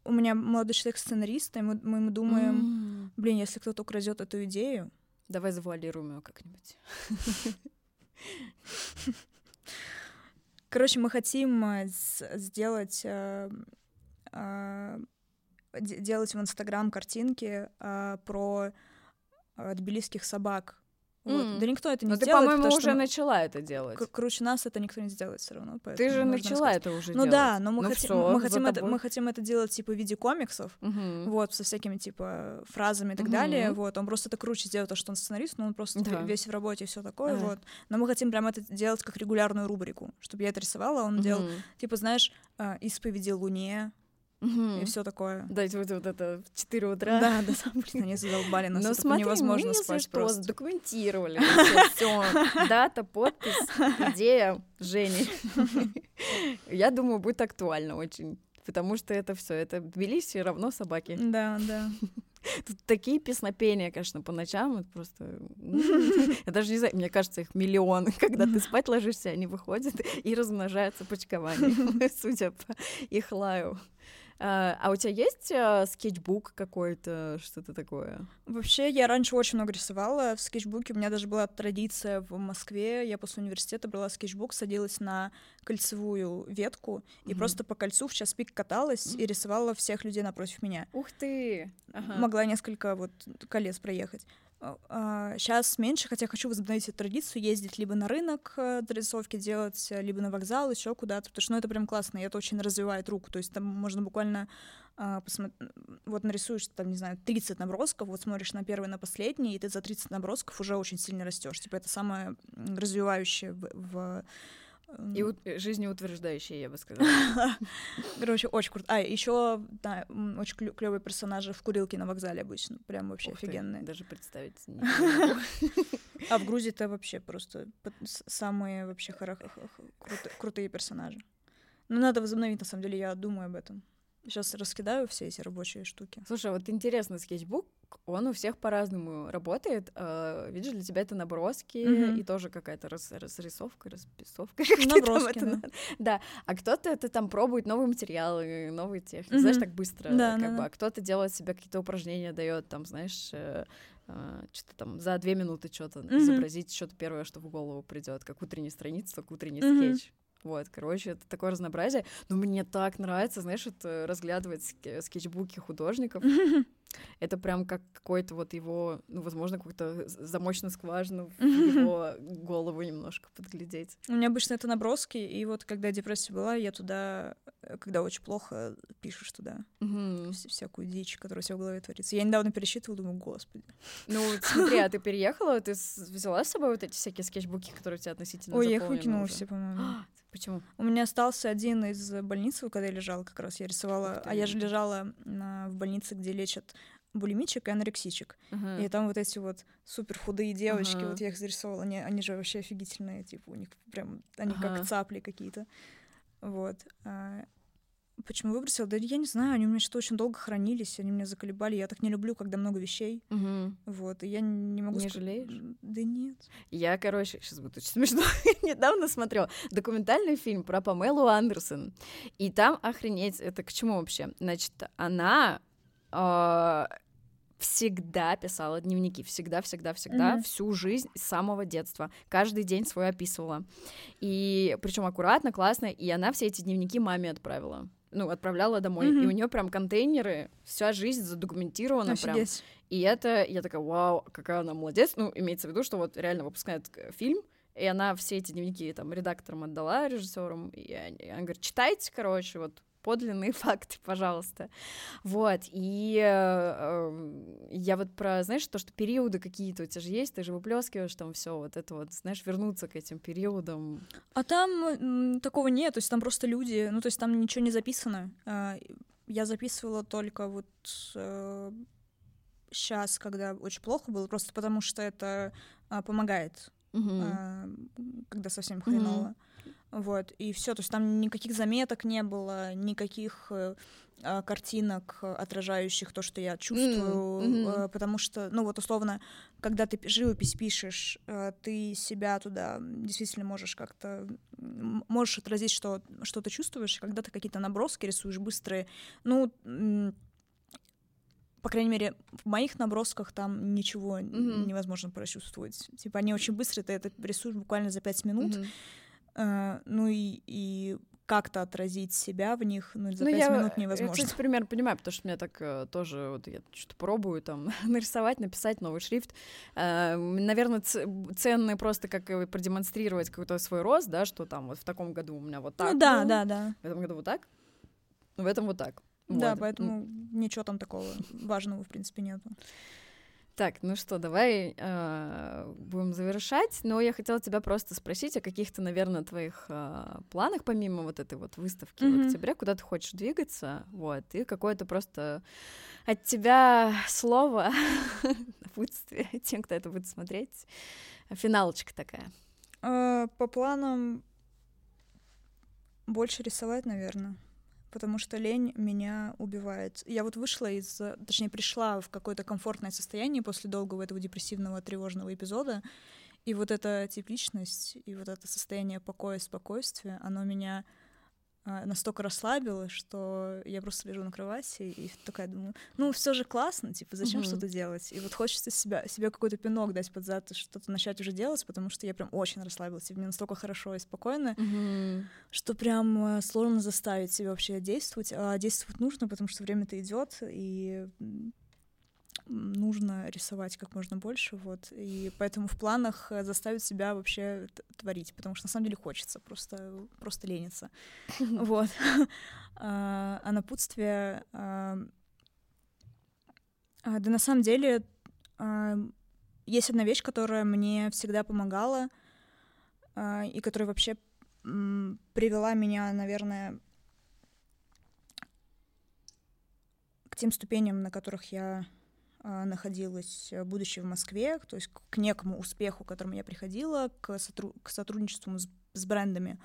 у меня молодой человек сценарист, и мы, мы думаем, mm. блин, если кто-то украдет эту идею... Давай завуалируем ее как-нибудь. Короче, мы хотим э, сделать э, э, делать в Инстаграм картинки про тбилисских собак. Вот. Mm. Да никто это не Но сделает. ты, по-моему, уже начала это делать. Круче нас это никто не сделает все равно. Ты же начала сказать. это уже ну, делать. Ну да, но мы, ну хотим, всё, мы, хотим это, мы хотим это делать типа в виде комиксов, uh-huh. вот, со всякими типа фразами и так uh-huh. далее. Вот, он просто это круче сделает, то, что он сценарист, но он просто да. весь в работе и все такое. Uh-huh. Вот. Но мы хотим прям это делать как регулярную рубрику, чтобы я это рисовала, он uh-huh. делал, типа, знаешь, а, исповеди Луне, угу. и все такое. Да, вот, вот это в 4 утра. Да, да, блин, они задолбали нас, это смотри, невозможно мы, спать что, просто. документировали все. Дата, подпись, идея Жени. Я думаю, будет актуально очень. Потому что это все, это Тбилиси равно собаки. Да, да. Тут такие песнопения, конечно, по ночам, это просто... Я даже не знаю, мне кажется, их миллион. Когда ты спать ложишься, они выходят и размножаются почкованием, судя по их лаю. А, а у тебя есть а, скетчбук какой-то, что-то такое? Вообще, я раньше очень много рисовала. В скетчбуке у меня даже была традиция в Москве. Я после университета брала скетчбук, садилась на кольцевую ветку и просто по кольцу в час пик каталась mm-hmm. и рисовала всех людей напротив меня. Ух ты! Ага. Могла несколько вот колец проехать. Сейчас а, меньше, хотя хочу возобновить эту традицию, ездить либо на рынок э, дорисовки делать, либо на вокзал, еще куда-то, потому что ну, это прям классно, и это очень развивает руку. То есть там можно буквально а, посмотреть, вот нарисуешь, там, не знаю, 30 набросков, вот смотришь на первый, на последний, и ты за 30 набросков уже очень сильно растешь. Типа это самое развивающее в, в и у- жизнеутверждающие, я бы сказала. Короче, очень круто. А, еще, да, очень клевые персонажи в курилке на вокзале обычно. Прям вообще Ух офигенные. Ты, даже представить не А в Грузии это вообще просто самые вообще крутые персонажи. Ну, надо возобновить, на самом деле, я думаю об этом. Сейчас раскидаю все эти рабочие штуки. Слушай, вот интересно, скетчбук, он у всех по-разному работает. Э, видишь, для тебя это наброски mm-hmm. и тоже какая-то раз, разрисовка, расписовка. Наброски, да. да. А кто-то это там пробует новые материалы, новые техники, mm-hmm. знаешь, так быстро. Да, как да, бы. Да. А кто-то делает себе какие-то упражнения, дает там, знаешь, э, Uh, что-то там за две минуты что-то mm-hmm. изобразить, что-то первое, что в голову придет, как утренняя страница, как утренний mm-hmm. скетч. Вот, короче, это такое разнообразие. Но мне так нравится, знаешь, это разглядывать скетчбуки художников. Это прям как какой-то вот его, ну, возможно, какую-то замочную скважину в его голову немножко подглядеть. У меня обычно это наброски, и вот когда депрессия была, я туда, э, когда очень плохо, пишешь туда всякую дичь, которая у тебя в голове творится. Я недавно пересчитывала, думаю, господи. Ну, смотри, а ты переехала, ты взяла с собой вот эти всякие скетчбуки, которые у тебя относительно Ой, я их выкинула все, по-моему. Почему? У меня остался один из больницы, когда я лежала, как раз я рисовала. А я же лежала на, в больнице, где лечат булимичек и анорексичек. Uh-huh. И там вот эти вот супер худые девочки, uh-huh. вот я их зарисовала, они, они же вообще офигительные, типа у них прям, они uh-huh. как цапли какие-то. Вот. А, Почему выбросила? Да я не знаю, они у меня что-то очень долго хранились, они меня заколебали. Я так не люблю, когда много вещей. Угу. Вот, и я не могу... Не жалеешь? Да нет. Я, короче, сейчас будет очень смешно. Недавно смотрела документальный фильм про Памелу Андерсон. И там, охренеть, это к чему вообще? Значит, она э, всегда писала дневники, всегда, всегда, всегда, mm-hmm. всю жизнь с самого детства, каждый день свой описывала. И причем аккуратно, классно, и она все эти дневники маме отправила ну, отправляла домой. Mm-hmm. И у нее прям контейнеры, вся жизнь задокументирована Офигеть. прям. И это, я такая, вау, какая она молодец. Ну, имеется в виду, что вот реально выпускает фильм, и она все эти дневники там редакторам отдала, режиссерам, и она говорит, читайте, короче, вот подлинные факты, пожалуйста. Вот, и э, я вот про, знаешь, то, что периоды какие-то у тебя же есть, ты же выплескиваешь там все вот это вот, знаешь, вернуться к этим периодам. А там такого нет, то есть там просто люди, ну, то есть там ничего не записано. А, я записывала только вот э, сейчас, когда очень плохо было, просто потому что это а, помогает, а, когда совсем хреново. Вот, и все, то есть там никаких заметок не было, никаких э, а, картинок, э, отражающих то, что я чувствую, мгм. э, потому что, ну вот условно, когда ты пи- живопись пишешь, э, ты себя туда действительно можешь как-то, можешь отразить, что, что ты чувствуешь, когда ты какие-то наброски рисуешь быстрые, ну, по крайней мере, в моих набросках там ничего Мгм. невозможно прочувствовать. Типа они очень быстрые, ты это рисуешь буквально за пять минут, Мгм. Э, ну и, и как-то отразить себя в них, ну, за Ну, пять я, минут Я, невозможно. кстати, примерно понимаю, потому что меня так э, тоже, вот я что-то пробую там нарисовать, написать новый шрифт. Э, наверное, ценный просто как продемонстрировать какой-то свой рост, да, что там вот в таком году у меня вот так ну да, было, да, да. в этом году вот так, в этом вот так. Да, Вот. поэтому ничего там такого важного, в принципе, нету. Так, ну что, давай э, будем завершать. Но я хотела тебя просто спросить о каких-то, наверное, твоих э, планах, помимо вот этой вот выставки в Мгм. октябре, куда ты хочешь двигаться, вот, и какое-то просто от тебя слово, напутствие тем, кто это будет смотреть. Финалочка такая. Э, По планам больше рисовать, наверное. Потому что лень меня убивает. Я вот вышла из... Точнее, пришла в какое-то комфортное состояние после долгого этого депрессивного, тревожного эпизода. И вот эта тепличность, и вот это состояние покоя, спокойствия, оно меня настолько расслабило, что я просто лежу на кровати и такая думаю, ну, все же классно, типа, зачем Мгм. что-то делать? И вот хочется себя, себе какой-то пинок дать под зад, что-то начать уже делать, потому что я прям очень расслабилась, и мне настолько хорошо и спокойно, что прям э, сложно заставить себя вообще действовать. А действовать нужно, потому что время-то идет, и нужно рисовать как можно больше, вот. И поэтому в планах э, заставить себя вообще творить, потому что на самом деле хочется, просто, просто ленится. Вот. А а напутствие... а, а, Да на самом деле есть одна вещь, которая мне всегда помогала, и которая вообще привела меня, наверное, к тем ступеням, на которых я находилась, э, будучи в Москве, то есть к- некому успеху, к которому я приходила, к, сотру- к сотрудничеству с, с брендами.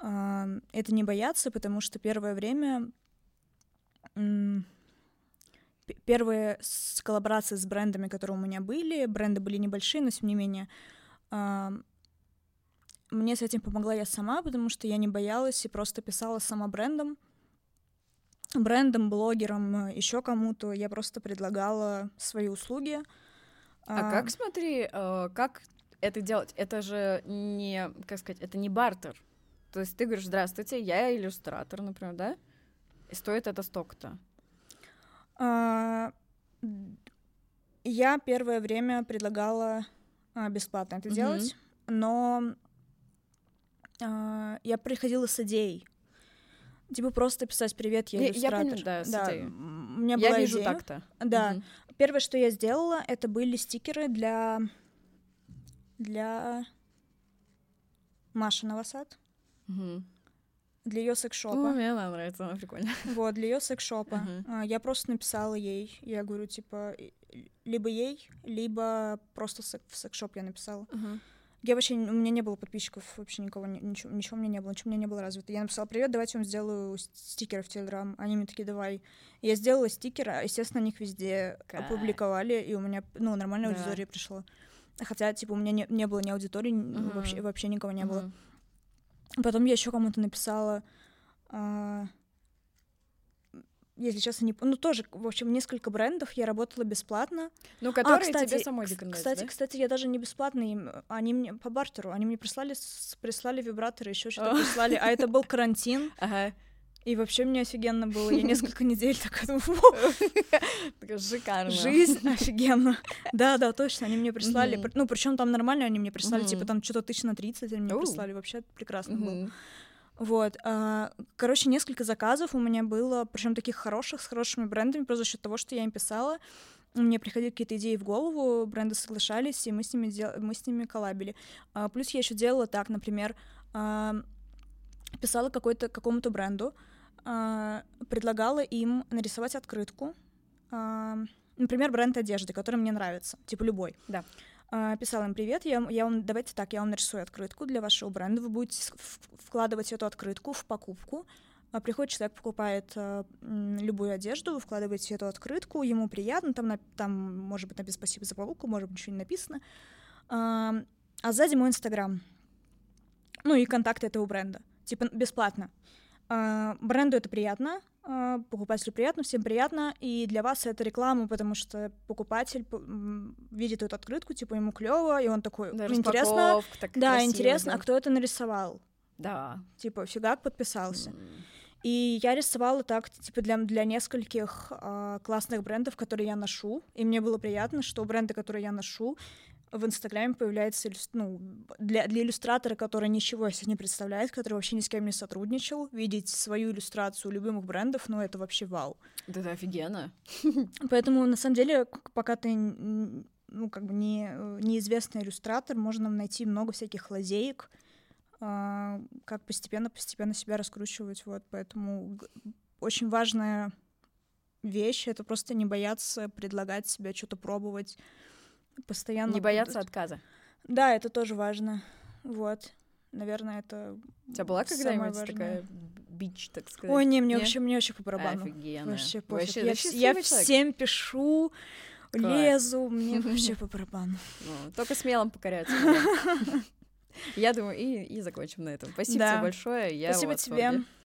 А, Это не бояться, потому что первое время первые с коллаборации с брендами, которые у меня были, бренды были небольшие, но тем не менее, а, мне с этим помогла я сама, потому что я не боялась и просто писала сама брендом, брендам, блогерам, еще кому-то. Я просто предлагала свои услуги. А как, смотри, э, как это делать? Это же не, как сказать, это не бартер. То есть ты говоришь, здравствуйте, я иллюстратор, например, да? И стоит это столько-то. а, я первое время предлагала а, бесплатно это Мгм. делать, но а, я приходила с идеей. Типа просто писать «Привет, я Я- я иллюстратор». понимаю, да, м, у меня я была вижу идея. так-то. Да. Мгм. Первое, что я сделала, это были стикеры для для Маши Новосад, Мгм. для ее секшопа. мне она нравится, она прикольная. Вот, для ее секшопа. Мгм. А, Я просто написала ей. Я говорю, типа, либо ей, либо просто в секшоп я написала. Я вообще, у меня не было подписчиков, вообще никого, ни- ничего, ничего у меня не было, ничего у меня не было развито. Я написала, привет, давайте я вам сделаю стикеры в Телеграм. Они мне такие, давай. Я сделала стикеры, а, естественно, они их везде Кайф. опубликовали, и у меня, ну, нормальная Да. аудитория пришла. Хотя, типа, у меня не, не было ни аудитории, Мгм. вообще, вообще никого не было. Мгм. Потом я еще кому-то написала, а, если честно, не... Ну, тоже, в общем, несколько брендов я работала бесплатно. Ну, которые а, кстати, тебе самой нравятся, кстати, да? кстати, я даже не бесплатно им, они мне по бартеру, они мне прислали, прислали вибраторы, еще что-то прислали, а это был карантин, Ага. и вообще мне офигенно было, я несколько недель такая думаю, «Во, Такая Шикарно. жизнь офигенно. Да, да, точно, они мне прислали, ну, причем там нормально они мне прислали, типа там что-то тысяч на 30 они мне прислали, вообще прекрасно было. Вот. а, Короче, несколько заказов у меня было, причем таких хороших, с хорошими брендами, просто за счет того, что я им писала. Мне приходили какие-то идеи в голову, бренды соглашались, и мы с ними, дел... мы с ними коллабили. А, Плюс я еще делала так, например, а, писала какой-то, какому-то бренду, предлагала им нарисовать открытку, например, бренд одежды, который мне нравится, типа любой. Да. А, писала им привет, я, я вам давайте так, я вам нарисую открытку для вашего бренда, вы будете вкладывать эту открытку в покупку. А, Приходит человек, покупает м, любую одежду, вы вкладываете эту открытку, ему приятно, там, на- там может быть написано спасибо за покупку, может быть ничего не написано. А, а сзади мой инстаграм. Ну и контакты этого бренда. Типа бесплатно. А, бренду это приятно, покупателю приятно, всем приятно, и для вас это реклама, потому что покупатель видит эту открытку, типа ему клево, и он такой, Да, «Ну, интересно, так да, красиво, интересно, да. а кто это нарисовал? Да. Типа, фигак подписался. М. И я рисовала так, типа, для, для нескольких а, классных брендов, которые я ношу. И мне было приятно, что бренды, которые я ношу, в Инстаграме появляется, ну, для, для иллюстратора, который ничего себе не представляет, который вообще ни с кем не сотрудничал, видеть свою иллюстрацию любимых брендов, ну, это вообще вау. Да это офигенно. Поэтому, на самом деле, пока ты, ну, как бы не, неизвестный иллюстратор, можно найти много всяких лазеек, а, как постепенно-постепенно себя раскручивать, вот, поэтому очень важная вещь — это просто не бояться предлагать себя, что-то пробовать, постоянно... Не бояться отказа. Да, это тоже важно, вот. Наверное, это У тебя была когда-нибудь такая бич, так сказать? Ой, не, мне Не? вообще, мне вообще по барабану. Офигенно. Вообще пофиг. Вообще, я, я всем пишу, Кайф. лезу, мне вообще по барабану. Ну, только смелым покоряться. Я думаю, и, и закончим на этом. Спасибо Да. тебе большое. Я Спасибо тебе.